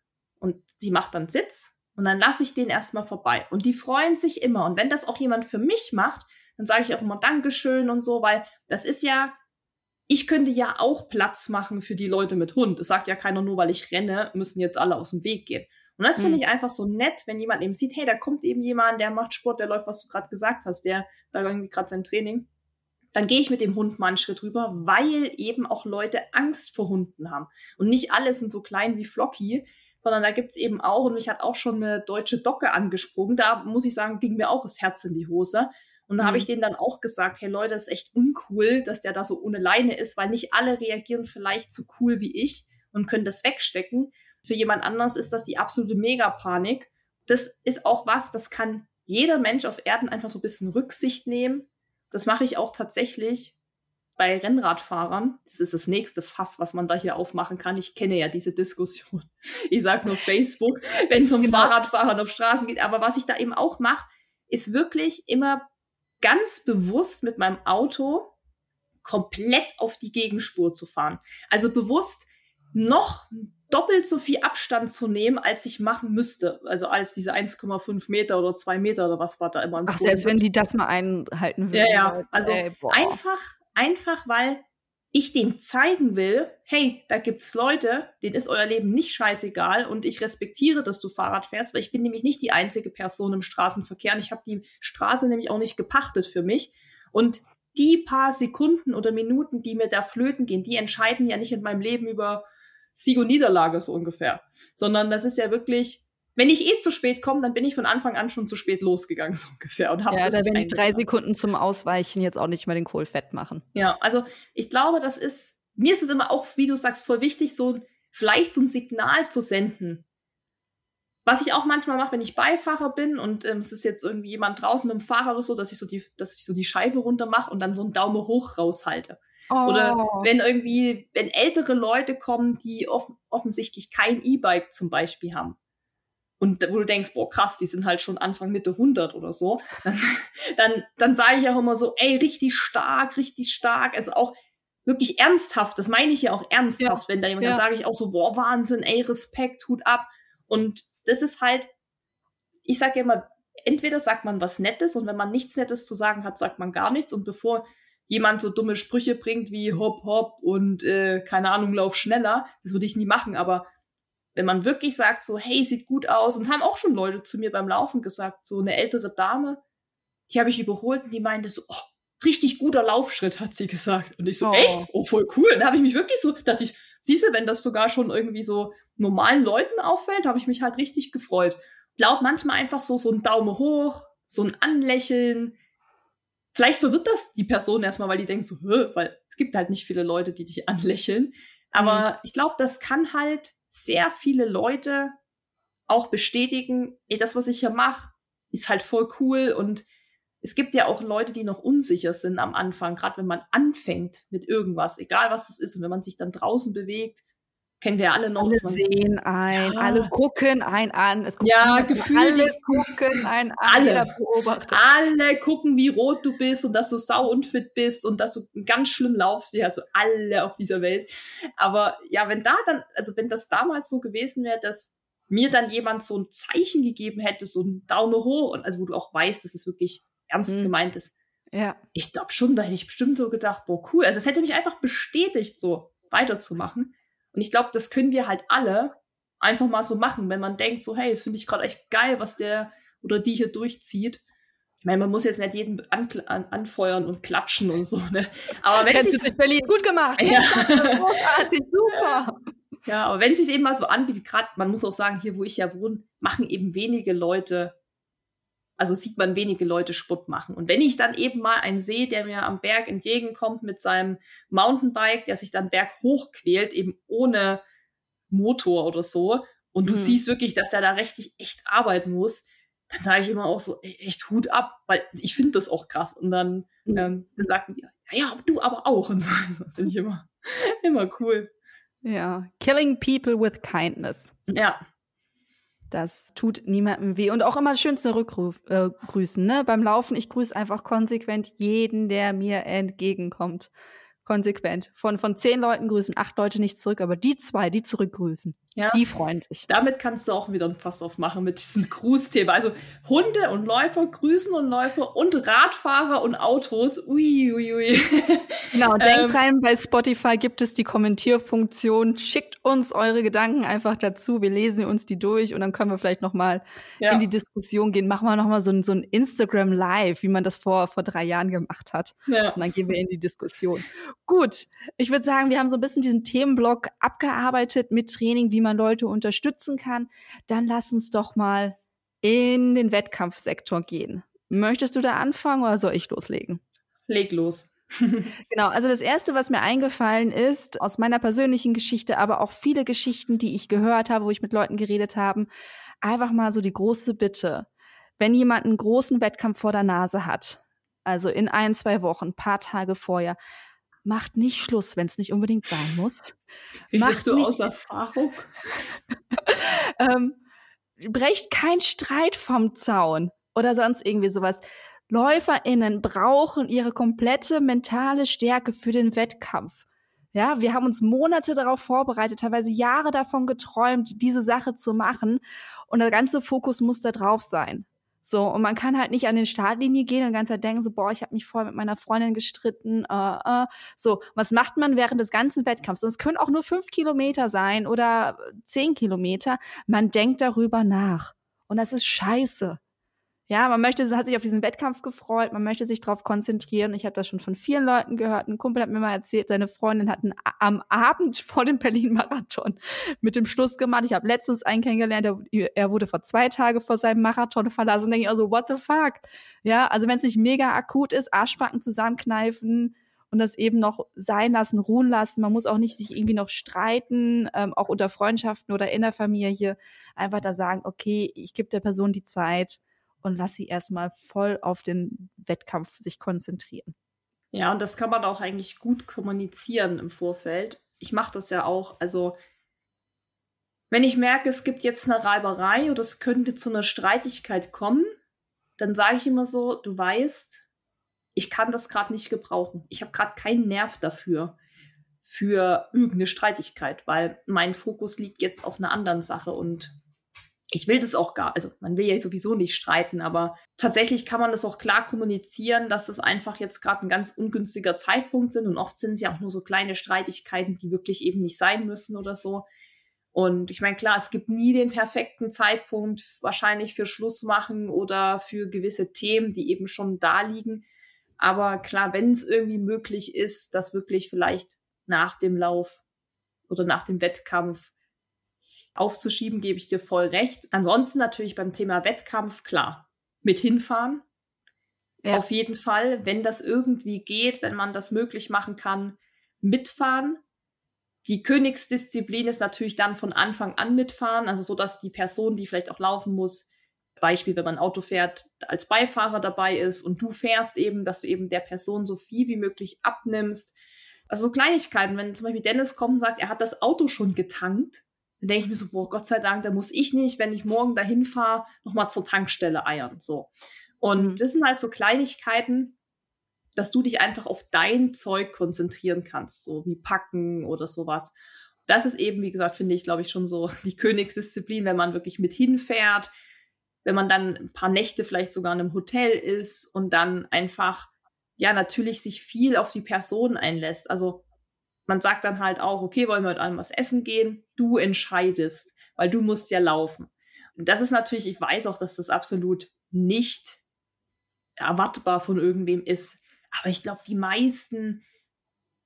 sie macht dann Sitz und dann lasse ich den erstmal vorbei. Und die freuen sich immer. Und wenn das auch jemand für mich macht, dann sage ich auch immer Dankeschön und so, weil das ist ja, ich könnte ja auch Platz machen für die Leute mit Hund. Es sagt ja keiner nur, weil ich renne, müssen jetzt alle aus dem Weg gehen. Und das finde ich einfach so nett, wenn jemand eben sieht, hey, da kommt eben jemand, der macht Sport, der läuft, was du gerade gesagt hast, der da irgendwie gerade sein Training. Dann gehe ich mit dem Hund mal einen Schritt rüber, weil eben auch Leute Angst vor Hunden haben. Und nicht alle sind so klein wie Flocky, sondern da gibt's eben auch, und mich hat auch schon eine deutsche Docke angesprungen, da muss ich sagen, ging mir auch das Herz in die Hose. Und da mhm. habe ich denen dann auch gesagt, hey Leute, das ist echt uncool, dass der da so ohne Leine ist, weil nicht alle reagieren vielleicht so cool wie ich und können das wegstecken. Für jemand anders ist das die absolute Megapanik. Das ist auch was, das kann jeder Mensch auf Erden einfach so ein bisschen Rücksicht nehmen. Das mache ich auch tatsächlich bei Rennradfahrern, das ist das nächste Fass, was man da hier aufmachen kann. Ich kenne ja diese Diskussion. Ich sage nur Facebook, wenn es um genau. Fahrradfahren auf Straßen geht. Aber was ich da eben auch mache, ist wirklich immer ganz bewusst mit meinem Auto komplett auf die Gegenspur zu fahren. Also bewusst noch doppelt so viel Abstand zu nehmen, als ich machen müsste. Also als diese 1,5 Meter oder 2 Meter oder was war da immer. Ach, selbst wenn die das mal einhalten würden. Ja, ja. Also ey, einfach Einfach weil ich dem zeigen will, hey, da gibt's Leute, denen ist euer Leben nicht scheißegal und ich respektiere, dass du Fahrrad fährst, weil ich bin nämlich nicht die einzige Person im Straßenverkehr und ich habe die Straße nämlich auch nicht gepachtet für mich. Und die paar Sekunden oder Minuten, die mir da flöten gehen, die entscheiden ja nicht in meinem Leben über Sieg und Niederlage so ungefähr, sondern das ist ja wirklich wenn ich eh zu spät komme, dann bin ich von Anfang an schon zu spät losgegangen, so ungefähr. Und ja, da werden die drei Sekunden zum Ausweichen jetzt auch nicht mehr den Kohl fett machen. Ja, also ich glaube, das ist, mir ist es immer auch, wie du sagst, voll wichtig, so vielleicht so ein Signal zu senden. Was ich auch manchmal mache, wenn ich Beifahrer bin und ähm, es ist jetzt irgendwie jemand draußen mit dem Fahrrad oder so, dass ich so die, dass ich so die Scheibe runter mache und dann so einen Daumen hoch raushalte. Oh. Oder wenn irgendwie, wenn ältere Leute kommen, die off offensichtlich kein E-Bike zum Beispiel haben und wo du denkst, boah, krass, die sind halt schon Anfang Mitte 100 oder so, dann, dann, dann sage ich auch immer so, ey, richtig stark, richtig stark. Also auch wirklich ernsthaft, das meine ich ja auch ernsthaft, ja. wenn da jemand, ja. dann sage ich auch so, boah, Wahnsinn, ey, Respekt, Hut ab. Und das ist halt, ich sage ja immer, entweder sagt man was Nettes und wenn man nichts Nettes zu sagen hat, sagt man gar nichts. Und bevor jemand so dumme Sprüche bringt wie hopp, hopp und äh, keine Ahnung, lauf schneller, das würde ich nie machen, aber wenn man wirklich sagt, so, hey, sieht gut aus, und haben auch schon Leute zu mir beim Laufen gesagt, so eine ältere Dame, die habe ich überholt und die meinte so, oh, richtig guter Laufschritt, hat sie gesagt. Und ich so, oh. echt? Oh, voll cool. Und da habe ich mich wirklich so, dachte ich, siehst du, wenn das sogar schon irgendwie so normalen Leuten auffällt, habe ich mich halt richtig gefreut. Glaub manchmal einfach so, so ein Daumen hoch, so ein Anlächeln. Vielleicht verwirrt das die Person erstmal, weil die denkt so, weil es gibt halt nicht viele Leute, die dich anlächeln. Aber mhm. ich glaube, das kann halt sehr viele Leute auch bestätigen, ey, das, was ich hier mache, ist halt voll cool. Und es gibt ja auch Leute, die noch unsicher sind am Anfang, gerade wenn man anfängt mit irgendwas, egal was das ist. Und wenn man sich dann draußen bewegt, kennen wir alle noch. Alle sehen ein, ja. alle gucken ein an. Es ja, gefühlt. Alle gucken ein an. Alle. Beobachtet. Alle gucken, wie rot du bist und dass du sau unfit bist und dass du ganz schlimm laufst. Ja, also alle auf dieser Welt. Aber ja, wenn da dann, also wenn das damals so gewesen wäre, dass mir dann jemand so ein Zeichen gegeben hätte, so ein Daumen hoch und also wo du auch weißt, dass es wirklich ernst hm. gemeint ist. Ja. Ich glaube schon, da hätte ich bestimmt so gedacht, boah, cool. Also es hätte mich einfach bestätigt, so weiterzumachen. Und ich glaube, das können wir halt alle einfach mal so machen, wenn man denkt, so, hey, das finde ich gerade echt geil, was der oder die hier durchzieht. Ich meine, man muss jetzt nicht jeden an, an, anfeuern und klatschen und so, ne? Aber wenn es mit Berlin gut gemacht. Ja. Großartig, super. Ja, aber wenn es sich eben mal so anbietet, gerade, man muss auch sagen, hier, wo ich ja wohne, machen eben wenige Leute also sieht man wenige Leute Sport machen. Und wenn ich dann eben mal einen sehe, der mir am Berg entgegenkommt mit seinem Mountainbike, der sich dann Berg hochquält, eben ohne Motor oder so, und du mhm. siehst wirklich, dass er da richtig echt arbeiten muss, dann sage ich immer auch so, ey, echt Hut ab, weil ich finde das auch krass. Und dann, mhm. ähm, dann sagten die, ja, du aber auch und so. Das finde ich immer, immer cool. Ja, killing people with kindness. Ja. Das tut niemandem weh. Und auch immer schön zurückgrüßen, äh, ne? Beim Laufen, ich grüße einfach konsequent jeden, der mir entgegenkommt konsequent. Von, von zehn Leuten grüßen acht Leute nicht zurück, aber die zwei, die zurückgrüßen, ja. die freuen sich. Damit kannst du auch wieder ein Fass aufmachen mit diesem Grußthema. Also Hunde und Läufer grüßen und Läufer und Radfahrer und Autos. Ui, ui, ui. Genau, und denkt ähm, rein, bei Spotify gibt es die Kommentierfunktion. Schickt uns eure Gedanken einfach dazu. Wir lesen uns die durch und dann können wir vielleicht noch mal ja. in die Diskussion gehen. Machen wir noch mal so ein, so ein Instagram Live, wie man das vor, vor drei Jahren gemacht hat. Ja. Und dann gehen wir in die Diskussion. Gut, ich würde sagen, wir haben so ein bisschen diesen Themenblock abgearbeitet mit Training, wie man Leute unterstützen kann. Dann lass uns doch mal in den Wettkampfsektor gehen. Möchtest du da anfangen oder soll ich loslegen? Leg los. genau, also das Erste, was mir eingefallen ist, aus meiner persönlichen Geschichte, aber auch viele Geschichten, die ich gehört habe, wo ich mit Leuten geredet habe, einfach mal so die große Bitte. Wenn jemand einen großen Wettkampf vor der Nase hat, also in ein, zwei Wochen, paar Tage vorher, macht nicht Schluss, wenn es nicht unbedingt sein muss. Wie bist du aus Erfahrung? ähm, brecht kein Streit vom Zaun oder sonst irgendwie sowas. LäuferInnen brauchen ihre komplette mentale Stärke für den Wettkampf. Ja, wir haben uns Monate darauf vorbereitet, teilweise Jahre davon geträumt, diese Sache zu machen. Und der ganze Fokus muss da drauf sein. So, und man kann halt nicht an den Startlinie gehen und ganze Zeit denken, so, boah, ich habe mich voll mit meiner Freundin gestritten. Äh, äh. So, was macht man während des ganzen Wettkampfs? Und es können auch nur fünf Kilometer sein oder zehn Kilometer. Man denkt darüber nach. Und das ist scheiße. Ja, man möchte, hat sich auf diesen Wettkampf gefreut, man möchte sich darauf konzentrieren. Ich habe das schon von vielen Leuten gehört. Ein Kumpel hat mir mal erzählt, seine Freundin hat einen, am Abend vor dem Berlin-Marathon mit dem Schluss gemacht. Ich habe letztens einen kennengelernt, der, er wurde vor zwei Tagen vor seinem Marathon verlassen. Denke ich also, what the fuck? Ja, also wenn es nicht mega akut ist, Arschbacken zusammenkneifen, und das eben noch sein lassen, ruhen lassen. Man muss auch nicht sich irgendwie noch streiten, ähm, auch unter Freundschaften oder in der Familie. Einfach da sagen, okay, ich gebe der Person die Zeit und lass sie erstmal voll auf den Wettkampf sich konzentrieren. Ja, und das kann man auch eigentlich gut kommunizieren im Vorfeld. Ich mache das ja auch. Also, wenn ich merke, es gibt jetzt eine Reiberei oder es könnte zu einer Streitigkeit kommen, dann sage ich immer so, du weißt, ich kann das gerade nicht gebrauchen. Ich habe gerade keinen Nerv dafür, für irgendeine Streitigkeit, weil mein Fokus liegt jetzt auf einer anderen Sache und ich will das auch gar, also man will ja sowieso nicht streiten, aber tatsächlich kann man das auch klar kommunizieren, dass das einfach jetzt gerade ein ganz ungünstiger Zeitpunkt sind und oft sind es ja auch nur so kleine Streitigkeiten, die wirklich eben nicht sein müssen oder so. Und ich meine, klar, es gibt nie den perfekten Zeitpunkt wahrscheinlich für Schluss machen oder für gewisse Themen, die eben schon da liegen. Aber klar, wenn es irgendwie möglich ist, dass wirklich vielleicht nach dem Lauf oder nach dem Wettkampf aufzuschieben, gebe ich dir voll recht. Ansonsten natürlich beim Thema Wettkampf, klar, mit hinfahren. Ja. Auf jeden Fall, wenn das irgendwie geht, wenn man das möglich machen kann, mitfahren. Die Königsdisziplin ist natürlich dann von Anfang an mitfahren, also so, dass die Person, die vielleicht auch laufen muss, Beispiel, wenn man Auto fährt, als Beifahrer dabei ist und du fährst eben, dass du eben der Person so viel wie möglich abnimmst. Also so Kleinigkeiten, wenn zum Beispiel Dennis kommt und sagt, er hat das Auto schon getankt, dann denke ich mir so, boah, Gott sei Dank, da muss ich nicht, wenn ich morgen dahin fahre, nochmal zur Tankstelle eiern. So. Und mhm. das sind halt so Kleinigkeiten, dass du dich einfach auf dein Zeug konzentrieren kannst, so wie Packen oder sowas. Das ist eben, wie gesagt, finde ich, glaube ich, schon so die Königsdisziplin, wenn man wirklich mit hinfährt, wenn man dann ein paar Nächte vielleicht sogar in einem Hotel ist und dann einfach, ja, natürlich sich viel auf die Person einlässt. Also man sagt dann halt auch, okay, wollen wir heute Abend was essen gehen? Du entscheidest, weil du musst ja laufen. Und das ist natürlich, ich weiß auch, dass das absolut nicht erwartbar von irgendwem ist. Aber ich glaube, die meisten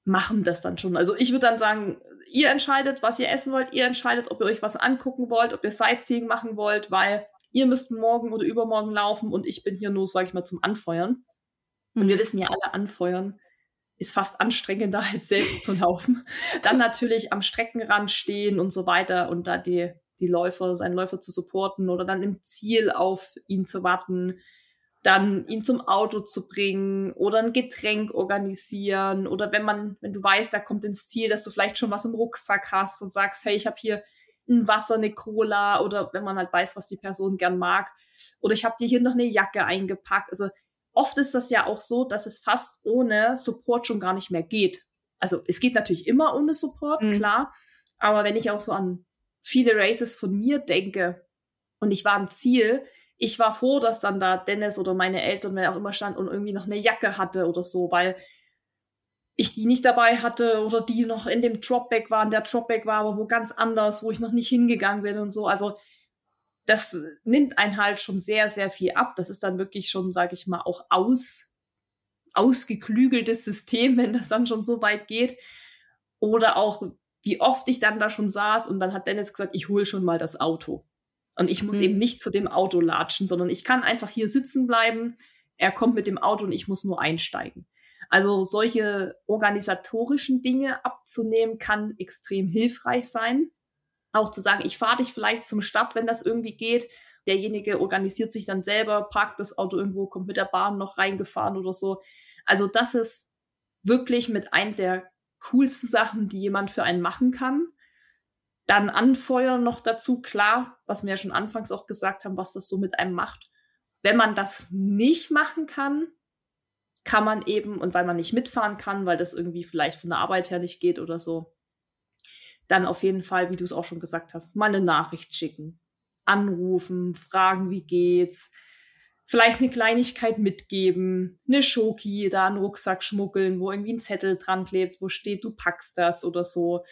machen das dann schon. Also ich würde dann sagen, ihr entscheidet, was ihr essen wollt, ihr entscheidet, ob ihr euch was angucken wollt, ob ihr Sightseeing machen wollt, weil ihr müsst morgen oder übermorgen laufen und ich bin hier nur, sag ich mal, zum Anfeuern. Und wir mhm. wissen ja alle, anfeuern ist fast anstrengender als selbst zu laufen. Dann natürlich am Streckenrand stehen und so weiter und da die, die Läufer, seinen Läufer zu supporten oder dann im Ziel auf ihn zu warten. dann ihn zum Auto zu bringen oder ein Getränk organisieren oder wenn man, wenn du weißt, er kommt ins Ziel, dass du vielleicht schon was im Rucksack hast und sagst, hey, ich habe hier ein Wasser, eine Cola oder wenn man halt weiß, was die Person gern mag oder ich habe dir hier noch eine Jacke eingepackt. Also oft ist das ja auch so, dass es fast ohne Support schon gar nicht mehr geht. Also es geht natürlich immer ohne Support, mhm. klar, aber wenn ich auch so an viele Races von mir denke und ich war am Ziel, ich war froh, dass dann da Dennis oder meine Eltern, wer auch immer stand und irgendwie noch eine Jacke hatte oder so, weil ich die nicht dabei hatte oder die noch in dem Dropback waren. Der Dropback war aber wo ganz anders, wo ich noch nicht hingegangen bin und so. Also das nimmt einen halt schon sehr, sehr viel ab. Das ist dann wirklich schon, sage ich mal, auch aus, ausgeklügeltes System, wenn das dann schon so weit geht. Oder auch, wie oft ich dann da schon saß und dann hat Dennis gesagt, ich hole schon mal das Auto. Und ich muss hm. eben nicht zu dem Auto latschen, sondern ich kann einfach hier sitzen bleiben. Er kommt mit dem Auto und ich muss nur einsteigen. Also solche organisatorischen Dinge abzunehmen kann extrem hilfreich sein. Auch zu sagen, ich fahre dich vielleicht zum Start, wenn das irgendwie geht. Derjenige organisiert sich dann selber, parkt das Auto irgendwo, kommt mit der Bahn noch reingefahren oder so. Also das ist wirklich mit einem der coolsten Sachen, die jemand für einen machen kann. Dann anfeuern noch dazu, klar, was wir ja schon anfangs auch gesagt haben, was das so mit einem macht. Wenn man das nicht machen kann, kann man eben, und weil man nicht mitfahren kann, weil das irgendwie vielleicht von der Arbeit her nicht geht oder so, dann auf jeden Fall, wie du es auch schon gesagt hast, mal eine Nachricht schicken, anrufen, fragen, wie geht's, vielleicht eine Kleinigkeit mitgeben, eine Schoki, da einen Rucksack schmuggeln, wo irgendwie ein Zettel dran klebt, wo steht, du packst das oder so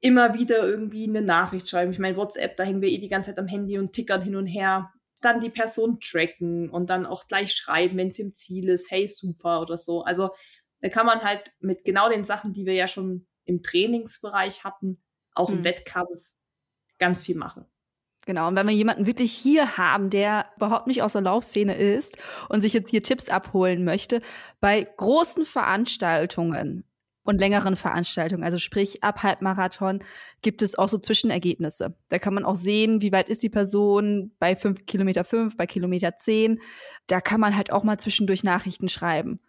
immer wieder irgendwie eine Nachricht schreiben. Ich meine, WhatsApp, da hängen wir eh die ganze Zeit am Handy und tickern hin und her. Dann die Person tracken und dann auch gleich schreiben, wenn es im Ziel ist, hey, super oder so. Also da kann man halt mit genau den Sachen, die wir ja schon im Trainingsbereich hatten, auch im Wettkampf ganz viel machen. Genau, und wenn wir jemanden wirklich hier haben, der überhaupt nicht aus der Laufszene ist und sich jetzt hier Tipps abholen möchte, bei großen Veranstaltungen, und längeren Veranstaltungen, also sprich ab Halbmarathon, gibt es auch so Zwischenergebnisse. Da kann man auch sehen, wie weit ist die Person bei fünf Kilometer fünf, bei Kilometer zehn. Da kann man halt auch mal zwischendurch Nachrichten schreiben.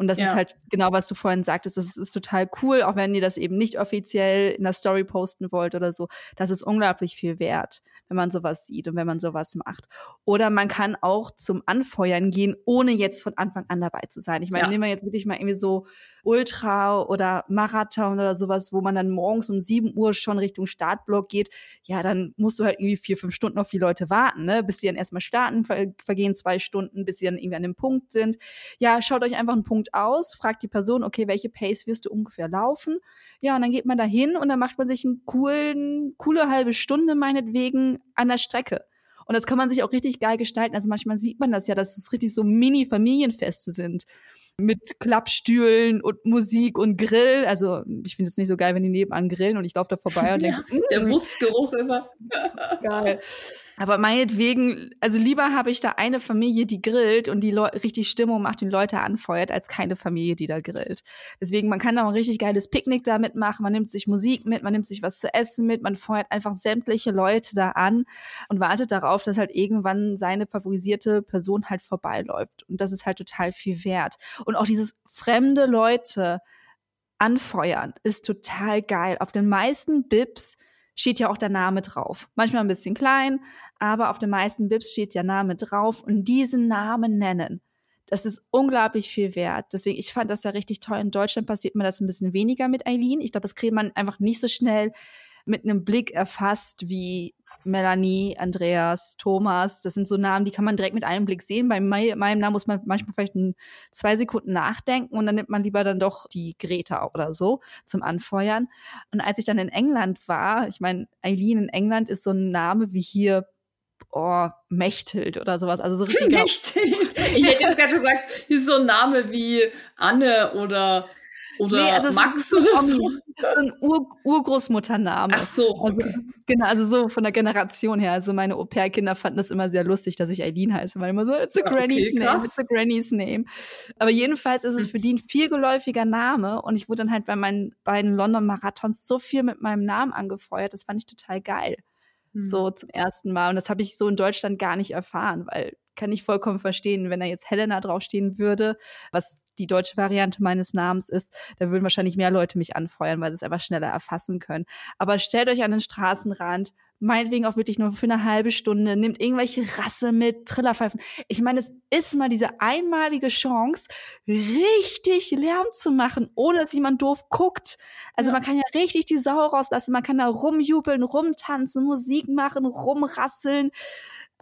Und das ja. ist halt genau, was du vorhin sagtest. Das ist, ist, total cool, auch wenn ihr das eben nicht offiziell in der Story posten wollt oder so. Das ist unglaublich viel wert wenn man sowas sieht und wenn man sowas macht. Oder man kann auch zum Anfeuern gehen, ohne jetzt von Anfang an dabei zu sein. Ich meine, ja. nehmen wir jetzt wirklich mal irgendwie so Ultra oder Marathon oder sowas, wo man dann morgens um 7 Uhr schon Richtung Startblock geht. Ja, dann musst du halt irgendwie vier, fünf Stunden auf die Leute warten, ne? bis sie dann erstmal starten, vergehen zwei Stunden, bis sie dann irgendwie an dem Punkt sind. Ja, schaut euch einfach einen Punkt aus, fragt die Person, okay, welche Pace wirst du ungefähr laufen? Ja, und dann geht man da hin und dann macht man sich einen coolen, coole halbe Stunde meinetwegen an der Strecke. Und das kann man sich auch richtig geil gestalten. Also manchmal sieht man das ja, dass es richtig so Mini-Familienfeste sind. Mit Klappstühlen und Musik und Grill. Also ich finde es nicht so geil, wenn die nebenan grillen und ich laufe da vorbei und denke, ja, der Wurstgeruch immer. geil. Aber meinetwegen, also lieber habe ich da eine Familie, die grillt und die Leu richtig Stimmung macht und Leute anfeuert, als keine Familie, die da grillt. Deswegen, man kann da ein richtig geiles Picknick da mitmachen, man nimmt sich Musik mit, man nimmt sich was zu essen mit, man feuert einfach sämtliche Leute da an und wartet darauf, dass halt irgendwann seine favorisierte Person halt vorbeiläuft. Und das ist halt total viel wert. Und auch dieses fremde Leute anfeuern ist total geil. Auf den meisten Bips steht ja auch der Name drauf. Manchmal ein bisschen klein, aber auf den meisten Bibs steht der Name drauf und diesen Namen nennen. Das ist unglaublich viel wert. Deswegen, ich fand das ja richtig toll. In Deutschland passiert mir das ein bisschen weniger mit Eileen. Ich glaube, das kriegt man einfach nicht so schnell mit einem Blick erfasst wie Melanie, Andreas, Thomas. Das sind so Namen, die kann man direkt mit einem Blick sehen. Bei meinem Namen muss man manchmal vielleicht ein, zwei Sekunden nachdenken und dann nimmt man lieber dann doch die Greta oder so zum Anfeuern. Und als ich dann in England war, ich meine, Eileen in England ist so ein Name wie hier oh, Mechthild oder sowas. Also so richtig. Mechthild. Ich hätte jetzt gerade gesagt, ist so ein Name wie Anne oder oder nee, also Max oder so. so ein Ur Urgroßmuttername. Ach so. Also okay. Also, genau, also so von der Generation her. Also meine Au-pair-Kinder fanden das immer sehr lustig, dass ich Eileen heiße, weil immer so, it's a ja, Granny's okay, name, it's a Granny's name. Aber jedenfalls ist es für die ein viel geläufiger Name und ich wurde dann halt bei meinen beiden London-Marathons so viel mit meinem Namen angefeuert. Das fand ich total geil. So hm. zum ersten Mal. Und das habe ich so in Deutschland gar nicht erfahren, weil kann ich vollkommen verstehen, wenn da jetzt Helena draufstehen würde, was die deutsche Variante meines Namens ist, da würden wahrscheinlich mehr Leute mich anfeuern, weil sie es einfach schneller erfassen können. Aber stellt euch an den Straßenrand, meinetwegen auch wirklich nur für eine halbe Stunde, nehmt irgendwelche Rasse mit, Trillerpfeifen. Ich meine, es ist mal diese einmalige Chance, richtig Lärm zu machen, ohne dass jemand doof guckt. Also ja. man kann ja richtig die Sau rauslassen, man kann da rumjubeln, rumtanzen, Musik machen, rumrasseln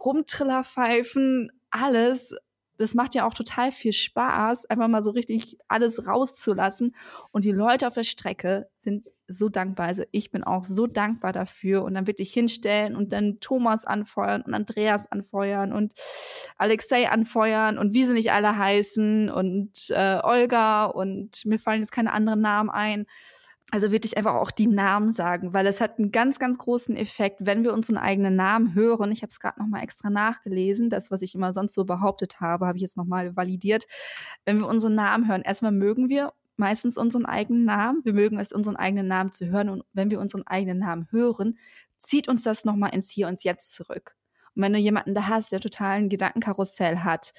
rumtrillerpfeifen, alles. Das macht ja auch total viel Spaß, einfach mal so richtig alles rauszulassen. Und die Leute auf der Strecke sind so dankbar. Also ich bin auch so dankbar dafür. Und dann wirklich hinstellen und dann Thomas anfeuern und Andreas anfeuern und Alexei anfeuern und wie sie nicht alle heißen und äh, Olga und mir fallen jetzt keine anderen Namen ein. Also wirklich einfach auch die Namen sagen, weil es hat einen ganz, ganz großen Effekt, wenn wir unseren eigenen Namen hören. Ich habe es gerade noch mal extra nachgelesen. Das, was ich immer sonst so behauptet habe, habe ich jetzt noch mal validiert. Wenn wir unseren Namen hören, erstmal mögen wir meistens unseren eigenen Namen. Wir mögen es, unseren eigenen Namen zu hören. Und wenn wir unseren eigenen Namen hören, zieht uns das noch mal ins Hier und Jetzt zurück. Und wenn du jemanden da hast, der total ein Gedankenkarussell hat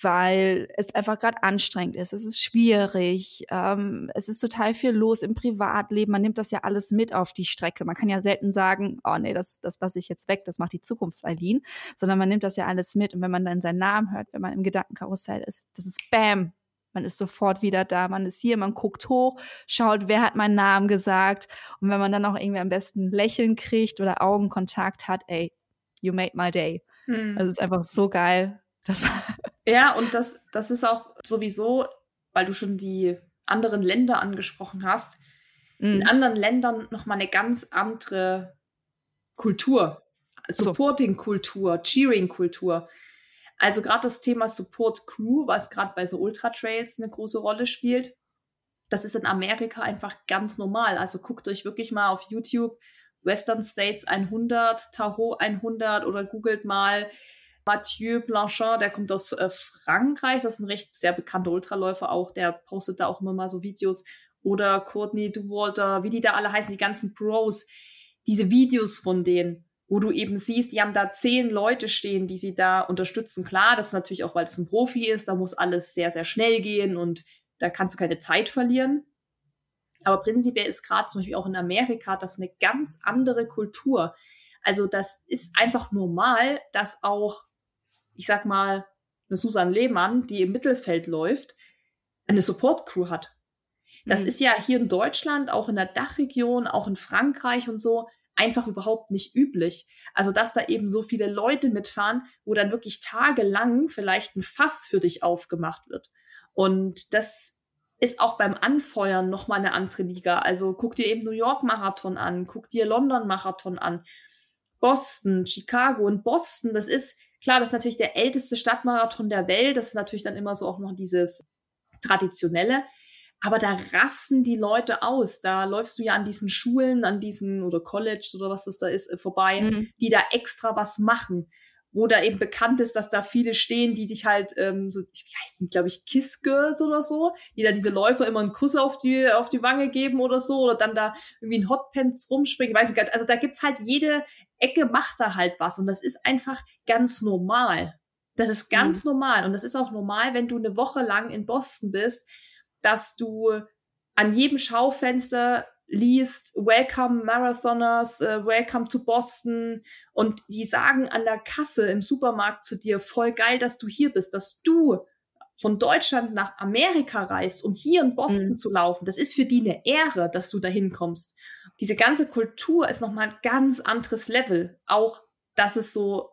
weil es einfach gerade anstrengend ist. Es ist schwierig. Ähm, es ist total viel los im Privatleben. Man nimmt das ja alles mit auf die Strecke. Man kann ja selten sagen, oh nee, das, das lasse ich jetzt weg, das macht die Zukunftsalin, sondern man nimmt das ja alles mit. Und wenn man dann seinen Namen hört, wenn man im Gedankenkarussell ist, das ist Bam. Man ist sofort wieder da, man ist hier, man guckt hoch, schaut, wer hat meinen Namen gesagt. Und wenn man dann auch irgendwie am besten Lächeln kriegt oder Augenkontakt hat, ey, you made my day. Hm. Das ist einfach so geil. Das war ja, und das, das ist auch sowieso, weil du schon die anderen Länder angesprochen hast, mhm. in anderen Ländern nochmal eine ganz andere Kultur. Supporting-Kultur, Cheering-Kultur. Also gerade das Thema Support Crew, was gerade bei so Ultra Trails eine große Rolle spielt, das ist in Amerika einfach ganz normal. Also guckt euch wirklich mal auf YouTube Western States 100, Tahoe 100 oder googelt mal Mathieu Blanchard, der kommt aus äh, Frankreich, das ist ein recht sehr bekannter Ultraläufer auch, der postet da auch immer mal so Videos. Oder Courtney Duwalter, wie die da alle heißen, die ganzen Pros, diese Videos von denen, wo du eben siehst, die haben da zehn Leute stehen, die sie da unterstützen. Klar, das ist natürlich auch, weil es ein Profi ist, da muss alles sehr, sehr schnell gehen und da kannst du keine Zeit verlieren. Aber prinzipiell ist gerade zum Beispiel auch in Amerika das eine ganz andere Kultur. Also das ist einfach normal, dass auch ich sag mal, eine Susan Lehmann, die im Mittelfeld läuft, eine Support-Crew hat. Das mhm. ist ja hier in Deutschland, auch in der Dachregion, auch in Frankreich und so, einfach überhaupt nicht üblich. Also, dass da eben so viele Leute mitfahren, wo dann wirklich tagelang vielleicht ein Fass für dich aufgemacht wird. Und das ist auch beim Anfeuern nochmal eine andere Liga. Also guck dir eben New York Marathon an, guck dir London Marathon an, Boston, Chicago und Boston, das ist, Klar, das ist natürlich der älteste Stadtmarathon der Welt. Das ist natürlich dann immer so auch noch dieses traditionelle. Aber da rasten die Leute aus. Da läufst du ja an diesen Schulen, an diesen oder College oder was das da ist, äh, vorbei, mhm. die da extra was machen wo da eben bekannt ist, dass da viele stehen, die dich halt, ähm, so, ich weiß nicht, glaube ich, Kiss Girls oder so, die da diese Läufer immer einen Kuss auf die, auf die Wange geben oder so, oder dann da irgendwie in Hotpants rumspringen, weiß ich gar nicht. Also da gibt's halt jede Ecke macht da halt was und das ist einfach ganz normal. Das ist ganz mhm. normal und das ist auch normal, wenn du eine Woche lang in Boston bist, dass du an jedem Schaufenster liest, Welcome Marathoners, uh, Welcome to Boston und die sagen an der Kasse im Supermarkt zu dir, voll geil, dass du hier bist, dass du von Deutschland nach Amerika reist, um hier in Boston mhm. zu laufen. Das ist für die eine Ehre, dass du dahin kommst. Diese ganze Kultur ist nochmal ein ganz anderes Level. Auch, dass es so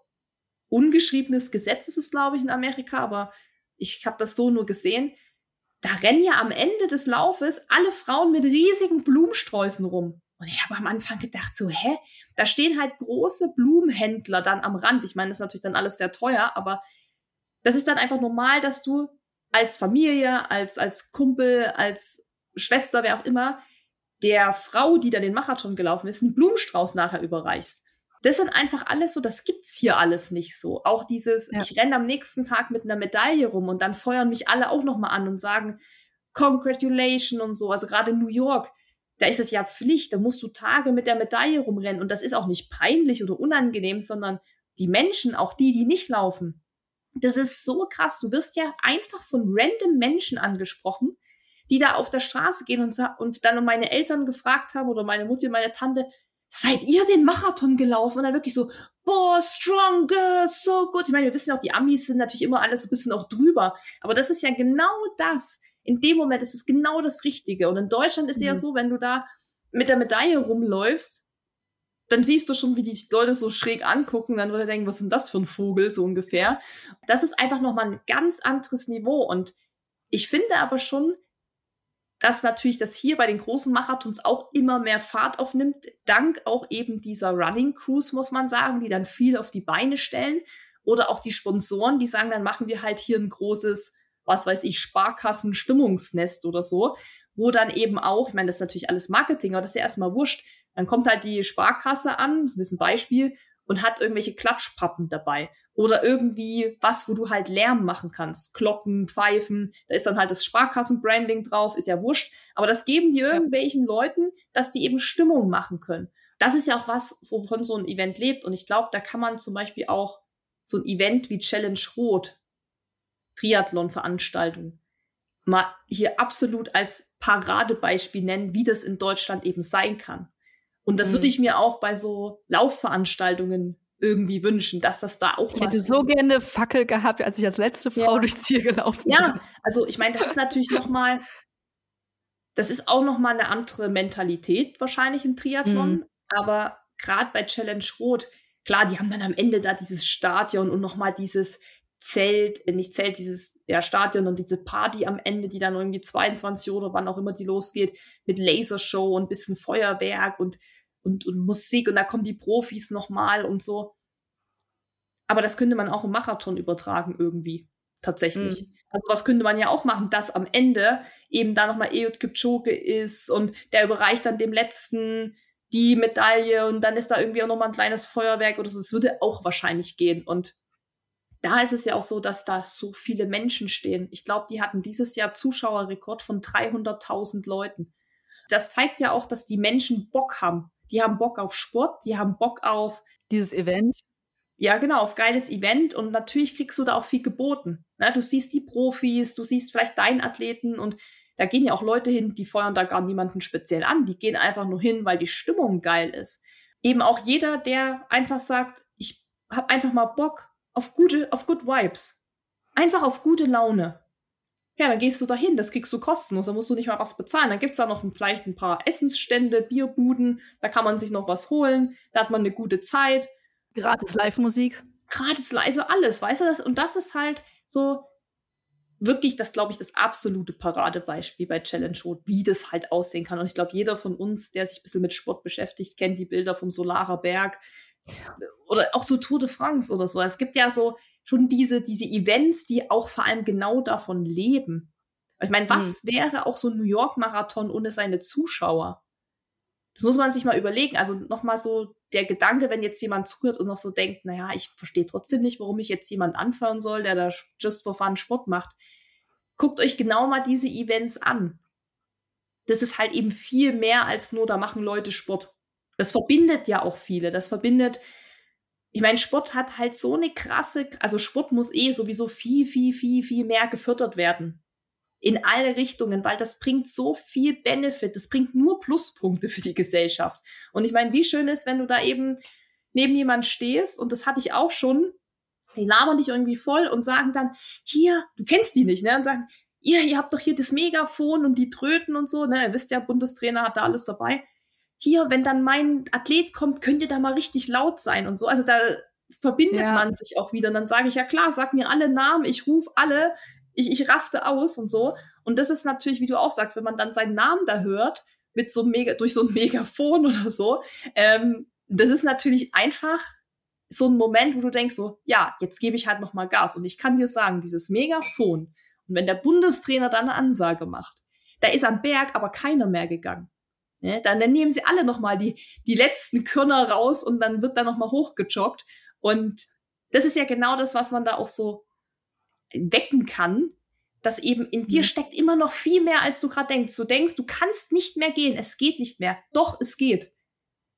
ungeschriebenes Gesetz ist, glaube ich, in Amerika, aber ich habe das so nur gesehen da rennen ja am Ende des Laufes alle Frauen mit riesigen Blumensträußen rum. Und ich habe am Anfang gedacht, so, hä? Da stehen halt große Blumenhändler dann am Rand. Ich meine, das ist natürlich dann alles sehr teuer, aber das ist dann einfach normal, dass du als Familie, als, als Kumpel, als Schwester, wer auch immer, der Frau, die da den Marathon gelaufen ist, einen Blumenstrauß nachher überreichst das sind einfach alles so, das gibt's hier alles nicht so. Auch dieses, ja. ich renne am nächsten Tag mit einer Medaille rum und dann feuern mich alle auch nochmal an und sagen, Congratulation und so. Also gerade in New York, da ist es ja Pflicht, da musst du Tage mit der Medaille rumrennen und das ist auch nicht peinlich oder unangenehm, sondern die Menschen, auch die, die nicht laufen, Das ist so krass. Du wirst ja einfach von random Menschen angesprochen, die da auf der Straße gehen und, und dann meine Eltern gefragt haben oder meine Mutter, meine Tante, seid ihr den Marathon gelaufen? Und dann wirklich so, boah, strong girl, so gut. Ich meine, wir wissen auch, die Amis sind natürlich immer alles ein bisschen auch drüber. Aber das ist ja genau das. In dem Moment ist es genau das Richtige. Und in Deutschland ist mhm. ja so, wenn du da mit der Medaille rumläufst, dann siehst du schon, wie die Leute so schräg angucken, dann würde denken, was ist denn das für ein Vogel, so ungefähr. Das ist einfach nochmal ein ganz anderes Niveau. Und ich finde aber schon, dass natürlich das hier bei den großen Marathons auch immer mehr Fahrt aufnimmt, dank auch eben dieser Running Crews, muss man sagen, die dann viel auf die Beine stellen. Oder auch die Sponsoren, die sagen, dann machen wir halt hier ein großes, was weiß ich, Sparkassen-Stimmungsnest oder so, wo dann eben auch, ich meine, das ist natürlich alles Marketing, aber das ist ja erstmal wurscht. Dann kommt halt die Sparkasse an, das ist ein Beispiel, und hat irgendwelche Klatschpappen dabei oder irgendwie was, wo du halt Lärm machen kannst. Glocken, Pfeifen, da ist dann halt das Sparkassen-Branding drauf, ist ja wurscht. Aber das geben die irgendwelchen ja. Leuten, dass die eben Stimmung machen können. Das ist ja auch was, wovon so ein Event lebt. Und ich glaube, da kann man zum Beispiel auch so ein Event wie Challenge Rot, Triathlon-Veranstaltung, mal hier absolut als Paradebeispiel nennen, wie das in Deutschland eben sein kann. Und das mhm. würde ich mir auch bei so Laufveranstaltungen irgendwie wünschen, dass das da auch ich hätte so gerne Fackel gehabt, als ich als letzte Frau ja. durchs Ziel gelaufen bin. Ja, also ich meine, das ist natürlich noch mal, das ist auch noch mal eine andere Mentalität wahrscheinlich im Triathlon. Mhm. Aber gerade bei Challenge Rot, klar, die haben dann am Ende da dieses Stadion und noch mal dieses Zelt, äh, nicht Zelt, dieses ja, Stadion und diese Party am Ende, die dann irgendwie 22 Uhr oder wann auch immer die losgeht, mit Lasershow und bisschen Feuerwerk und und, und Musik und da kommen die Profis nochmal und so. Aber das könnte man auch im Marathon übertragen irgendwie, tatsächlich. Mhm. Also was könnte man ja auch machen, dass am Ende eben da nochmal Eot Kipchoge ist und der überreicht dann dem Letzten die Medaille und dann ist da irgendwie auch nochmal ein kleines Feuerwerk oder so. Das würde auch wahrscheinlich gehen. Und da ist es ja auch so, dass da so viele Menschen stehen. Ich glaube, die hatten dieses Jahr Zuschauerrekord von 300.000 Leuten. Das zeigt ja auch, dass die Menschen Bock haben die haben Bock auf Sport, die haben Bock auf dieses Event. Ja, genau, auf geiles Event und natürlich kriegst du da auch viel geboten. Ne? Du siehst die Profis, du siehst vielleicht deinen Athleten und da gehen ja auch Leute hin, die feuern da gar niemanden speziell an. Die gehen einfach nur hin, weil die Stimmung geil ist. Eben auch jeder, der einfach sagt, ich habe einfach mal Bock auf gute, auf good Vibes. Einfach auf gute Laune. Ja, dann gehst du dahin, das kriegst du kostenlos, da musst du nicht mal was bezahlen. Dann gibt's da noch vielleicht ein paar Essensstände, Bierbuden, da kann man sich noch was holen, da hat man eine gute Zeit. Gratis Live-Musik. Gratis Live, also alles, weißt du das? Und das ist halt so wirklich, das glaube ich, das absolute Paradebeispiel bei Challenge Road, wie das halt aussehen kann. Und ich glaube, jeder von uns, der sich ein bisschen mit Sport beschäftigt, kennt die Bilder vom Solarer Berg oder auch so Tour de France oder so. Es gibt ja so schon diese, diese Events, die auch vor allem genau davon leben. Ich meine, was mhm. wäre auch so ein New York-Marathon ohne seine Zuschauer? Das muss man sich mal überlegen. Also nochmal so der Gedanke, wenn jetzt jemand zuhört und noch so denkt, naja, ich verstehe trotzdem nicht, warum ich jetzt jemand anfahren soll, der da just for fun Sport macht. Guckt euch genau mal diese Events an. Das ist halt eben viel mehr als nur, da machen Leute Sport. Das verbindet ja auch viele. Das verbindet ich meine, Sport hat halt so eine krasse, also Sport muss eh sowieso viel, viel, viel, viel mehr gefördert werden. In alle Richtungen, weil das bringt so viel Benefit, das bringt nur Pluspunkte für die Gesellschaft. Und ich meine, wie schön ist, wenn du da eben neben jemand stehst, und das hatte ich auch schon, die labern dich irgendwie voll und sagen dann, hier, du kennst die nicht, ne? Und sagen, ihr, ihr habt doch hier das Megafon und die Tröten und so, ne? Ihr wisst ja, Bundestrainer hat da alles dabei hier, wenn dann mein Athlet kommt, könnt ihr da mal richtig laut sein und so. Also da verbindet ja. man sich auch wieder. Und dann sage ich, ja klar, sag mir alle Namen, ich rufe alle, ich, ich raste aus und so. Und das ist natürlich, wie du auch sagst, wenn man dann seinen Namen da hört, mit so mega, durch so ein Megafon oder so, ähm, das ist natürlich einfach so ein Moment, wo du denkst so, ja, jetzt gebe ich halt noch mal Gas. Und ich kann dir sagen, dieses Megafon, und wenn der Bundestrainer dann eine Ansage macht, da ist am Berg aber keiner mehr gegangen. Ne? Dann, dann nehmen sie alle nochmal die, die letzten Körner raus und dann wird da nochmal hochgejoggt. Und das ist ja genau das, was man da auch so wecken kann, dass eben in dir mhm. steckt immer noch viel mehr, als du gerade denkst. Du denkst, du kannst nicht mehr gehen, es geht nicht mehr. Doch, es geht.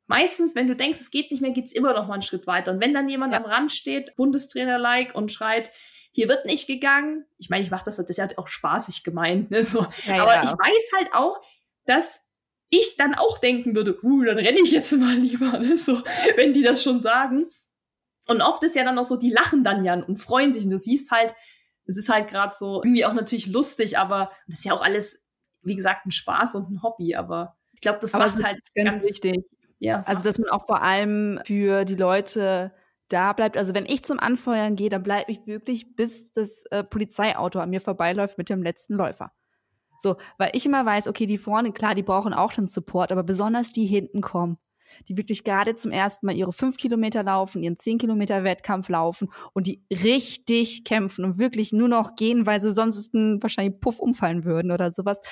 Meistens, wenn du denkst, es geht nicht mehr, geht's immer noch mal einen Schritt weiter. Und wenn dann jemand ja. am Rand steht, Bundestrainer-like und schreit, hier wird nicht gegangen. Ich meine, ich mache das, das ist ja auch spaßig gemeint, ne? so. Ja, aber ja. ich weiß halt auch, dass ich dann auch denken würde, uh, dann renne ich jetzt mal lieber, ne? so, wenn die das schon sagen. Und oft ist ja dann auch so, die lachen dann ja und freuen sich und du siehst halt, es ist halt gerade so irgendwie auch natürlich lustig, aber das ist ja auch alles, wie gesagt, ein Spaß und ein Hobby, aber ich glaube, das war halt ganz, ganz wichtig. Ja, also dass man auch vor allem für die Leute da bleibt. Also wenn ich zum Anfeuern gehe, dann bleibe ich wirklich, bis das äh, Polizeiauto an mir vorbeiläuft mit dem letzten Läufer. So, weil ich immer weiß, okay, die vorne, klar, die brauchen auch den Support, aber besonders die hinten kommen, die wirklich gerade zum ersten Mal ihre fünf Kilometer laufen, ihren zehn Kilometer Wettkampf laufen und die richtig kämpfen und wirklich nur noch gehen, weil sie sonst wahrscheinlich Puff umfallen würden oder sowas,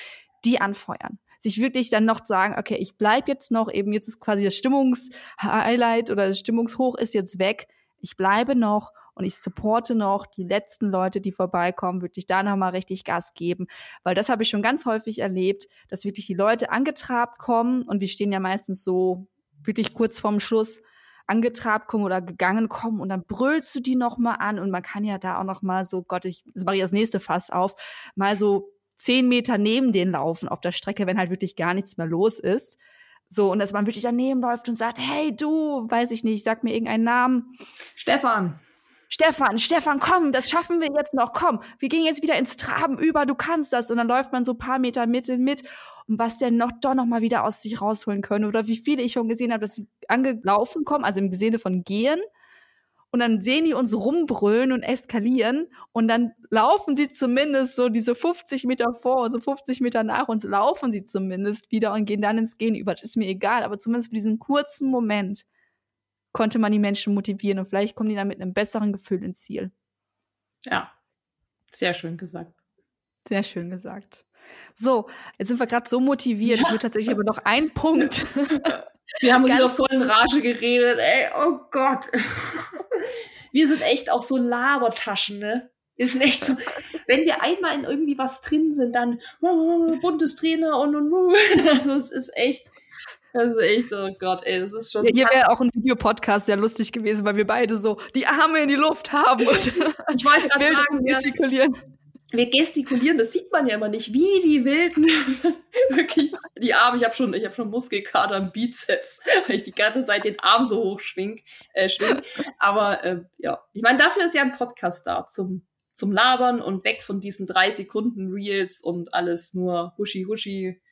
die anfeuern sich wirklich dann noch sagen, okay, ich bleib jetzt noch eben, jetzt ist quasi das Stimmungshighlight oder das Stimmungshoch ist jetzt weg. Ich bleibe noch und ich supporte noch die letzten Leute, die vorbeikommen, wirklich da nochmal richtig Gas geben. Weil das habe ich schon ganz häufig erlebt, dass wirklich die Leute angetrabt kommen und wir stehen ja meistens so wirklich kurz vorm Schluss angetrabt kommen oder gegangen kommen und dann brüllst du die noch mal an und man kann ja da auch noch mal so Gott ich mache ich das nächste Fass auf mal so zehn Meter neben denen laufen auf der Strecke, wenn halt wirklich gar nichts mehr los ist. So, und dass man wirklich daneben läuft und sagt, hey du, weiß ich nicht, sag mir irgendeinen Namen. Stefan. Stefan, Stefan, komm, das schaffen wir jetzt noch, komm, wir gehen jetzt wieder ins Traben über, du kannst das. Und dann läuft man so paar Meter mit mit und was der noch doch noch mal wieder aus sich rausholen können. Oder wie viele ich schon gesehen habe, dass sie angelaufen kommen, also im Sinne von gehen und dann sehen die uns rumbrüllen und eskalieren und dann laufen sie zumindest so diese 50 Meter vor und so 50 Meter nach uns laufen sie zumindest wieder und gehen dann ins Gehen über. Das ist mir egal, aber zumindest für diesen kurzen Moment konnte man die Menschen motivieren und vielleicht kommen die dann mit einem besseren Gefühl ins Ziel. Ja, sehr schön gesagt. Sehr schön gesagt. So, jetzt sind wir gerade so motiviert. Ja. Ich würde tatsächlich aber noch einen Punkt Wir haben uns wieder voll in Rage geredet, ey, oh Gott. wir sind echt auch so Labertaschen, ne? Wir sind echt so, wenn wir einmal in irgendwie was drin sind, dann oh, Bundestrainer und und und. Das ist echt, das ist echt, oh Gott, ey, das ist schon. Ja, hier wäre auch ein Videopodcast sehr lustig gewesen, weil wir beide so die Arme in die Luft haben und ich wollte gerade sagen, gestikulieren wir gestikulieren, das sieht man ja immer nicht, wie die Wilden. Wirklich, die Arme, ich habe schon, ich habe schon Muskelkater am Bizeps, weil ich die ganze Zeit den Arm so hoch schwing, äh, schwing. Aber äh, ja, ich meine, dafür ist ja ein Podcast da zum zum Labern und weg von diesen drei Sekunden Reels und alles nur huschi huschi.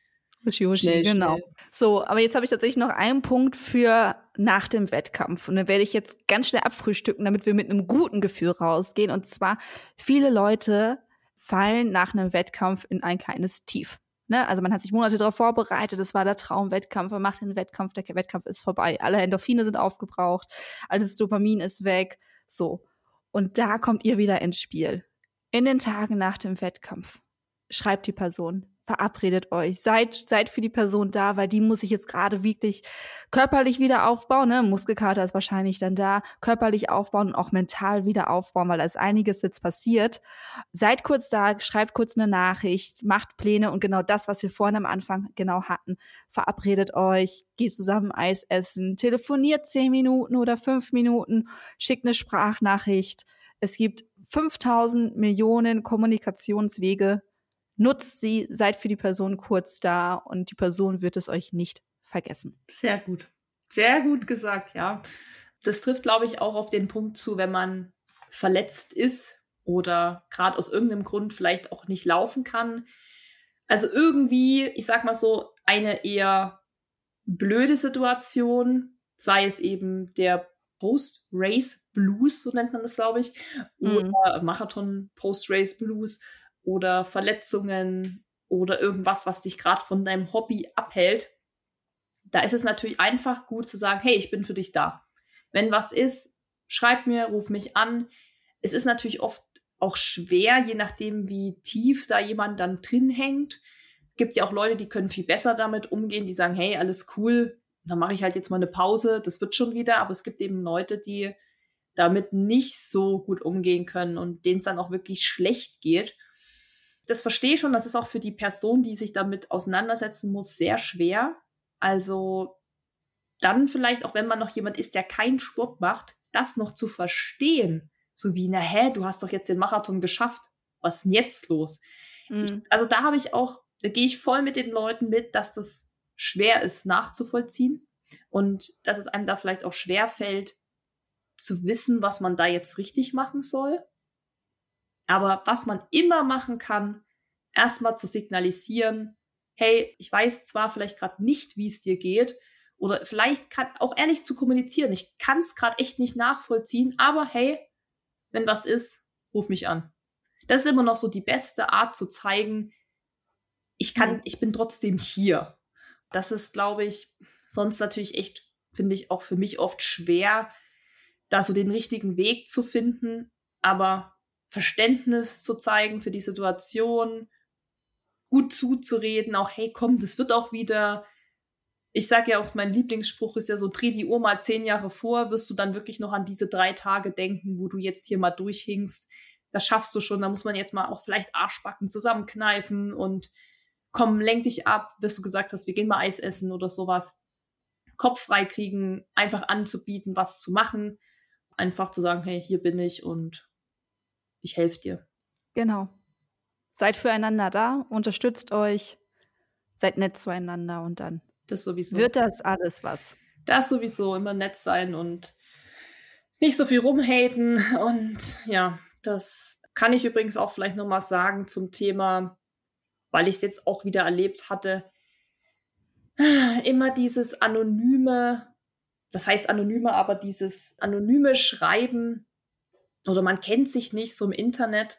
Huschi, schnell, genau. Schnell. So, aber jetzt habe ich tatsächlich noch einen Punkt für nach dem Wettkampf. Und dann werde ich jetzt ganz schnell abfrühstücken, damit wir mit einem guten Gefühl rausgehen. Und zwar, viele Leute fallen nach einem Wettkampf in ein kleines Tief. Ne? Also man hat sich Monate darauf vorbereitet, es war der Traumwettkampf, man macht den Wettkampf, der Wettkampf ist vorbei, alle Endorphine sind aufgebraucht, alles Dopamin ist weg, so. Und da kommt ihr wieder ins Spiel. In den Tagen nach dem Wettkampf schreibt die Person, verabredet euch, seid, seid für die Person da, weil die muss sich jetzt gerade wirklich körperlich wieder aufbauen, ne? Muskelkater ist wahrscheinlich dann da, körperlich aufbauen und auch mental wieder aufbauen, weil da ist einiges jetzt passiert. Seid kurz da, schreibt kurz eine Nachricht, macht Pläne und genau das, was wir vorhin am Anfang genau hatten, verabredet euch, geht zusammen Eis essen, telefoniert zehn Minuten oder fünf Minuten, schickt eine Sprachnachricht. Es gibt 5000 Millionen Kommunikationswege nutzt sie, seid für die Person kurz da und die Person wird es euch nicht vergessen. Sehr gut. Sehr gut gesagt, ja. Das trifft, glaube ich, auch auf den Punkt zu, wenn man verletzt ist oder gerade aus irgendeinem Grund vielleicht auch nicht laufen kann. Also irgendwie, ich sag mal so, eine eher blöde Situation, sei es eben der Post-Race Blues, so nennt man das, glaube ich, mhm. oder Marathon Post-Race Blues oder Verletzungen oder irgendwas, was dich gerade von deinem Hobby abhält, da ist es natürlich einfach gut zu sagen, hey, ich bin für dich da. Wenn was ist, schreib mir, ruf mich an. Es ist natürlich oft auch schwer, je nachdem, wie tief da jemand dann drin hängt. Gibt ja auch Leute, die können viel besser damit umgehen, die sagen, hey, alles cool, dann mache ich halt jetzt mal eine Pause, das wird schon wieder. Aber es gibt eben Leute, die damit nicht so gut umgehen können und denen es dann auch wirklich schlecht geht das verstehe ich schon, das ist auch für die Person, die sich damit auseinandersetzen muss, sehr schwer. Also dann vielleicht auch, wenn man noch jemand ist, der keinen Sport macht, das noch zu verstehen, So wie, na hä, du hast doch jetzt den Marathon geschafft. Was ist denn jetzt los? Mhm. Ich, also da habe ich auch, da gehe ich voll mit den Leuten mit, dass das schwer ist nachzuvollziehen und dass es einem da vielleicht auch schwer fällt, zu wissen, was man da jetzt richtig machen soll. Aber was man immer machen kann, erstmal zu signalisieren, hey, ich weiß zwar vielleicht gerade nicht, wie es dir geht, oder vielleicht kann auch ehrlich zu kommunizieren, ich kann es gerade echt nicht nachvollziehen, aber hey, wenn was ist, ruf mich an. Das ist immer noch so die beste Art zu zeigen, ich kann, mhm. ich bin trotzdem hier. Das ist, glaube ich, sonst natürlich echt, finde ich, auch für mich oft schwer, da so den richtigen Weg zu finden, aber Verständnis zu zeigen für die Situation, gut zuzureden, auch hey, komm, das wird auch wieder. Ich sage ja auch, mein Lieblingsspruch ist ja so, dreh die Uhr mal zehn Jahre vor, wirst du dann wirklich noch an diese drei Tage denken, wo du jetzt hier mal durchhingst. Das schaffst du schon, da muss man jetzt mal auch vielleicht Arschbacken zusammenkneifen und komm, lenk dich ab, wirst du gesagt hast, wir gehen mal Eis essen oder sowas. Kopf frei kriegen, einfach anzubieten, was zu machen, einfach zu sagen, hey, hier bin ich und ich helfe dir. Genau. Seid füreinander da, unterstützt euch, seid nett zueinander und dann das sowieso. wird das alles was. Das sowieso, immer nett sein und nicht so viel rumhaten. Und ja, das kann ich übrigens auch vielleicht nochmal sagen zum Thema, weil ich es jetzt auch wieder erlebt hatte. Immer dieses anonyme, das heißt anonyme, aber dieses anonyme Schreiben oder man kennt sich nicht so im Internet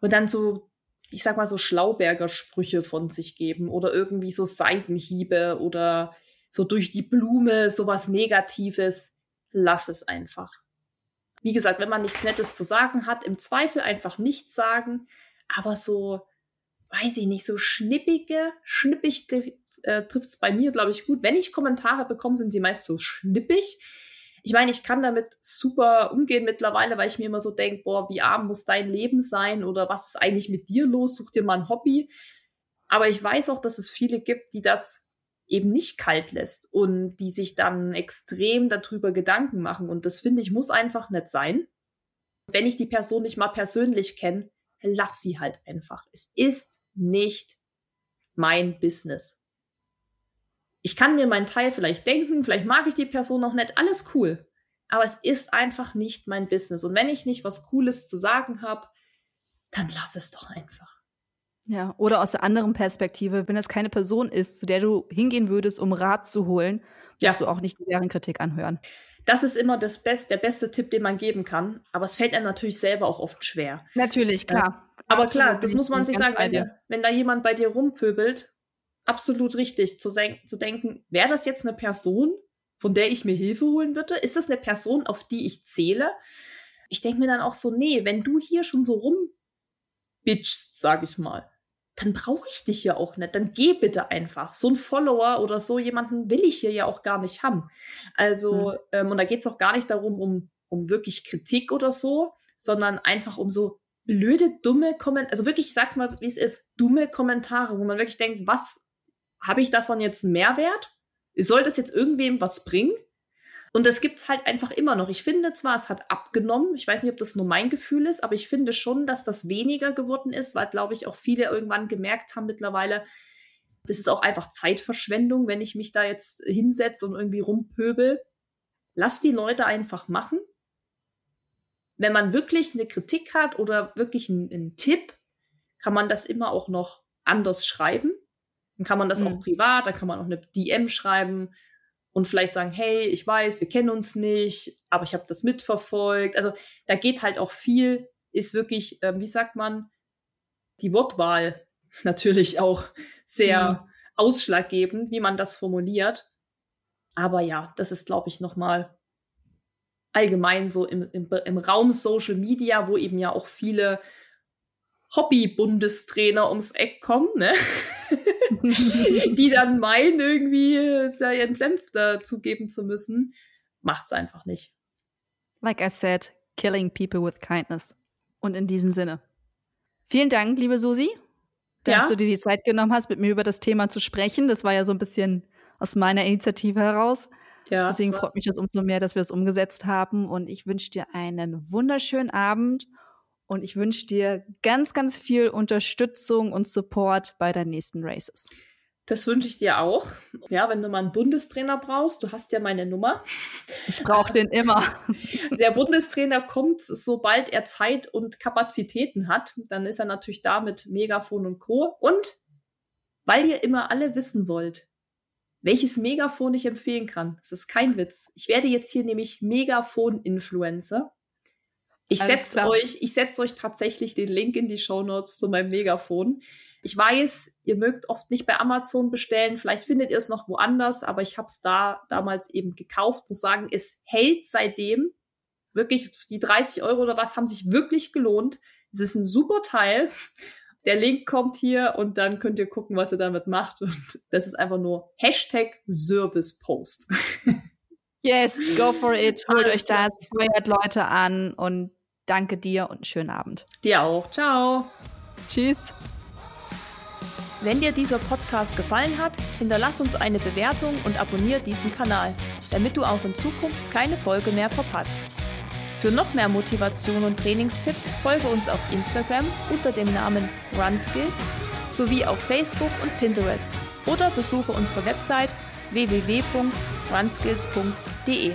und dann so, ich sag mal so Schlauberger Sprüche von sich geben oder irgendwie so Seitenhiebe oder so durch die Blume sowas Negatives. Lass es einfach. Wie gesagt, wenn man nichts Nettes zu sagen hat, im Zweifel einfach nichts sagen, aber so, weiß ich nicht, so schnippige, schnippig äh, trifft es bei mir, glaube ich, gut. Wenn ich Kommentare bekomme, sind sie meist so schnippig ich meine, ich kann damit super umgehen mittlerweile, weil ich mir immer so denke, boah, wie arm muss dein Leben sein oder was ist eigentlich mit dir los? Such dir mal ein Hobby. Aber ich weiß auch, dass es viele gibt, die das eben nicht kalt lässt und die sich dann extrem darüber Gedanken machen. Und das finde ich muss einfach nicht sein. Wenn ich die Person nicht mal persönlich kenne, lass sie halt einfach. Es ist nicht mein Business ich kann mir meinen Teil vielleicht denken, vielleicht mag ich die Person noch nicht, alles cool. Aber es ist einfach nicht mein Business. Und wenn ich nicht was Cooles zu sagen habe, dann lass es doch einfach. Ja, oder aus der anderen Perspektive, wenn es keine Person ist, zu der du hingehen würdest, um Rat zu holen, ja. du auch nicht deren Kritik anhören. Das ist immer das Best, der beste Tipp, den man geben kann. Aber es fällt einem natürlich selber auch oft schwer. Natürlich, klar. Ja. Aber klar, das muss man sich sagen, wenn, wenn da jemand bei dir rumpöbelt absolut richtig, zu, zu denken, wäre das jetzt eine Person, von der ich mir Hilfe holen würde? Ist das eine Person, auf die ich zähle? Ich denke mir dann auch so, nee, wenn du hier schon so rumbitchst, sag ich mal, dann brauche ich dich ja auch nicht. Dann geh bitte einfach. So ein Follower oder so jemanden will ich hier ja auch gar nicht haben. Also, mhm. ähm, und da geht es auch gar nicht darum, um, um wirklich Kritik oder so, sondern einfach um so blöde, dumme Kommentare, also wirklich, ich sag's mal, wie es ist, dumme Kommentare, wo man wirklich denkt, was habe ich davon jetzt einen Mehrwert? Soll das jetzt irgendwem was bringen? Und das gibt's halt einfach immer noch. Ich finde zwar, es hat abgenommen. Ich weiß nicht, ob das nur mein Gefühl ist, aber ich finde schon, dass das weniger geworden ist, weil, glaube ich, auch viele irgendwann gemerkt haben mittlerweile, das ist auch einfach Zeitverschwendung, wenn ich mich da jetzt hinsetze und irgendwie rumpöbel. Lass die Leute einfach machen. Wenn man wirklich eine Kritik hat oder wirklich einen, einen Tipp, kann man das immer auch noch anders schreiben. Dann kann man das mhm. auch privat, dann kann man auch eine DM schreiben und vielleicht sagen, hey, ich weiß, wir kennen uns nicht, aber ich habe das mitverfolgt. Also da geht halt auch viel, ist wirklich, äh, wie sagt man, die Wortwahl natürlich auch sehr mhm. ausschlaggebend, wie man das formuliert. Aber ja, das ist, glaube ich, nochmal allgemein so im, im, im Raum Social Media, wo eben ja auch viele Hobby-Bundestrainer ums Eck kommen, ne? die dann meinen, irgendwie ihren Senf dazugeben zu müssen, macht's einfach nicht. Like I said, killing people with kindness. Und in diesem Sinne. Vielen Dank, liebe Susi, dass ja? du dir die Zeit genommen hast, mit mir über das Thema zu sprechen. Das war ja so ein bisschen aus meiner Initiative heraus. Ja, Deswegen freut mich das umso mehr, dass wir es umgesetzt haben. Und ich wünsche dir einen wunderschönen Abend und ich wünsche dir ganz, ganz viel Unterstützung und Support bei deinen nächsten Races. Das wünsche ich dir auch. Ja, wenn du mal einen Bundestrainer brauchst, du hast ja meine Nummer. Ich brauche den immer. Der Bundestrainer kommt, sobald er Zeit und Kapazitäten hat. Dann ist er natürlich da mit Megafon und Co. Und weil ihr immer alle wissen wollt, welches Megafon ich empfehlen kann. Das ist kein Witz. Ich werde jetzt hier nämlich Megafon-Influencer. Ich setze euch, ich setze euch tatsächlich den Link in die Show Notes zu meinem Megafon. Ich weiß, ihr mögt oft nicht bei Amazon bestellen, vielleicht findet ihr es noch woanders, aber ich habe es da damals eben gekauft. Muss sagen, es hält seitdem wirklich die 30 Euro oder was haben sich wirklich gelohnt. Es ist ein super Teil. Der Link kommt hier und dann könnt ihr gucken, was ihr damit macht. Und das ist einfach nur Hashtag Servicepost. Yes, go for it. Holt Alles euch das, feuert Leute an und danke dir und einen schönen Abend. Dir auch. Ciao. Tschüss. Wenn dir dieser Podcast gefallen hat, hinterlass uns eine Bewertung und abonniere diesen Kanal, damit du auch in Zukunft keine Folge mehr verpasst. Für noch mehr Motivation und Trainingstipps folge uns auf Instagram unter dem Namen RunSkills sowie auf Facebook und Pinterest oder besuche unsere Website www.runskills.de.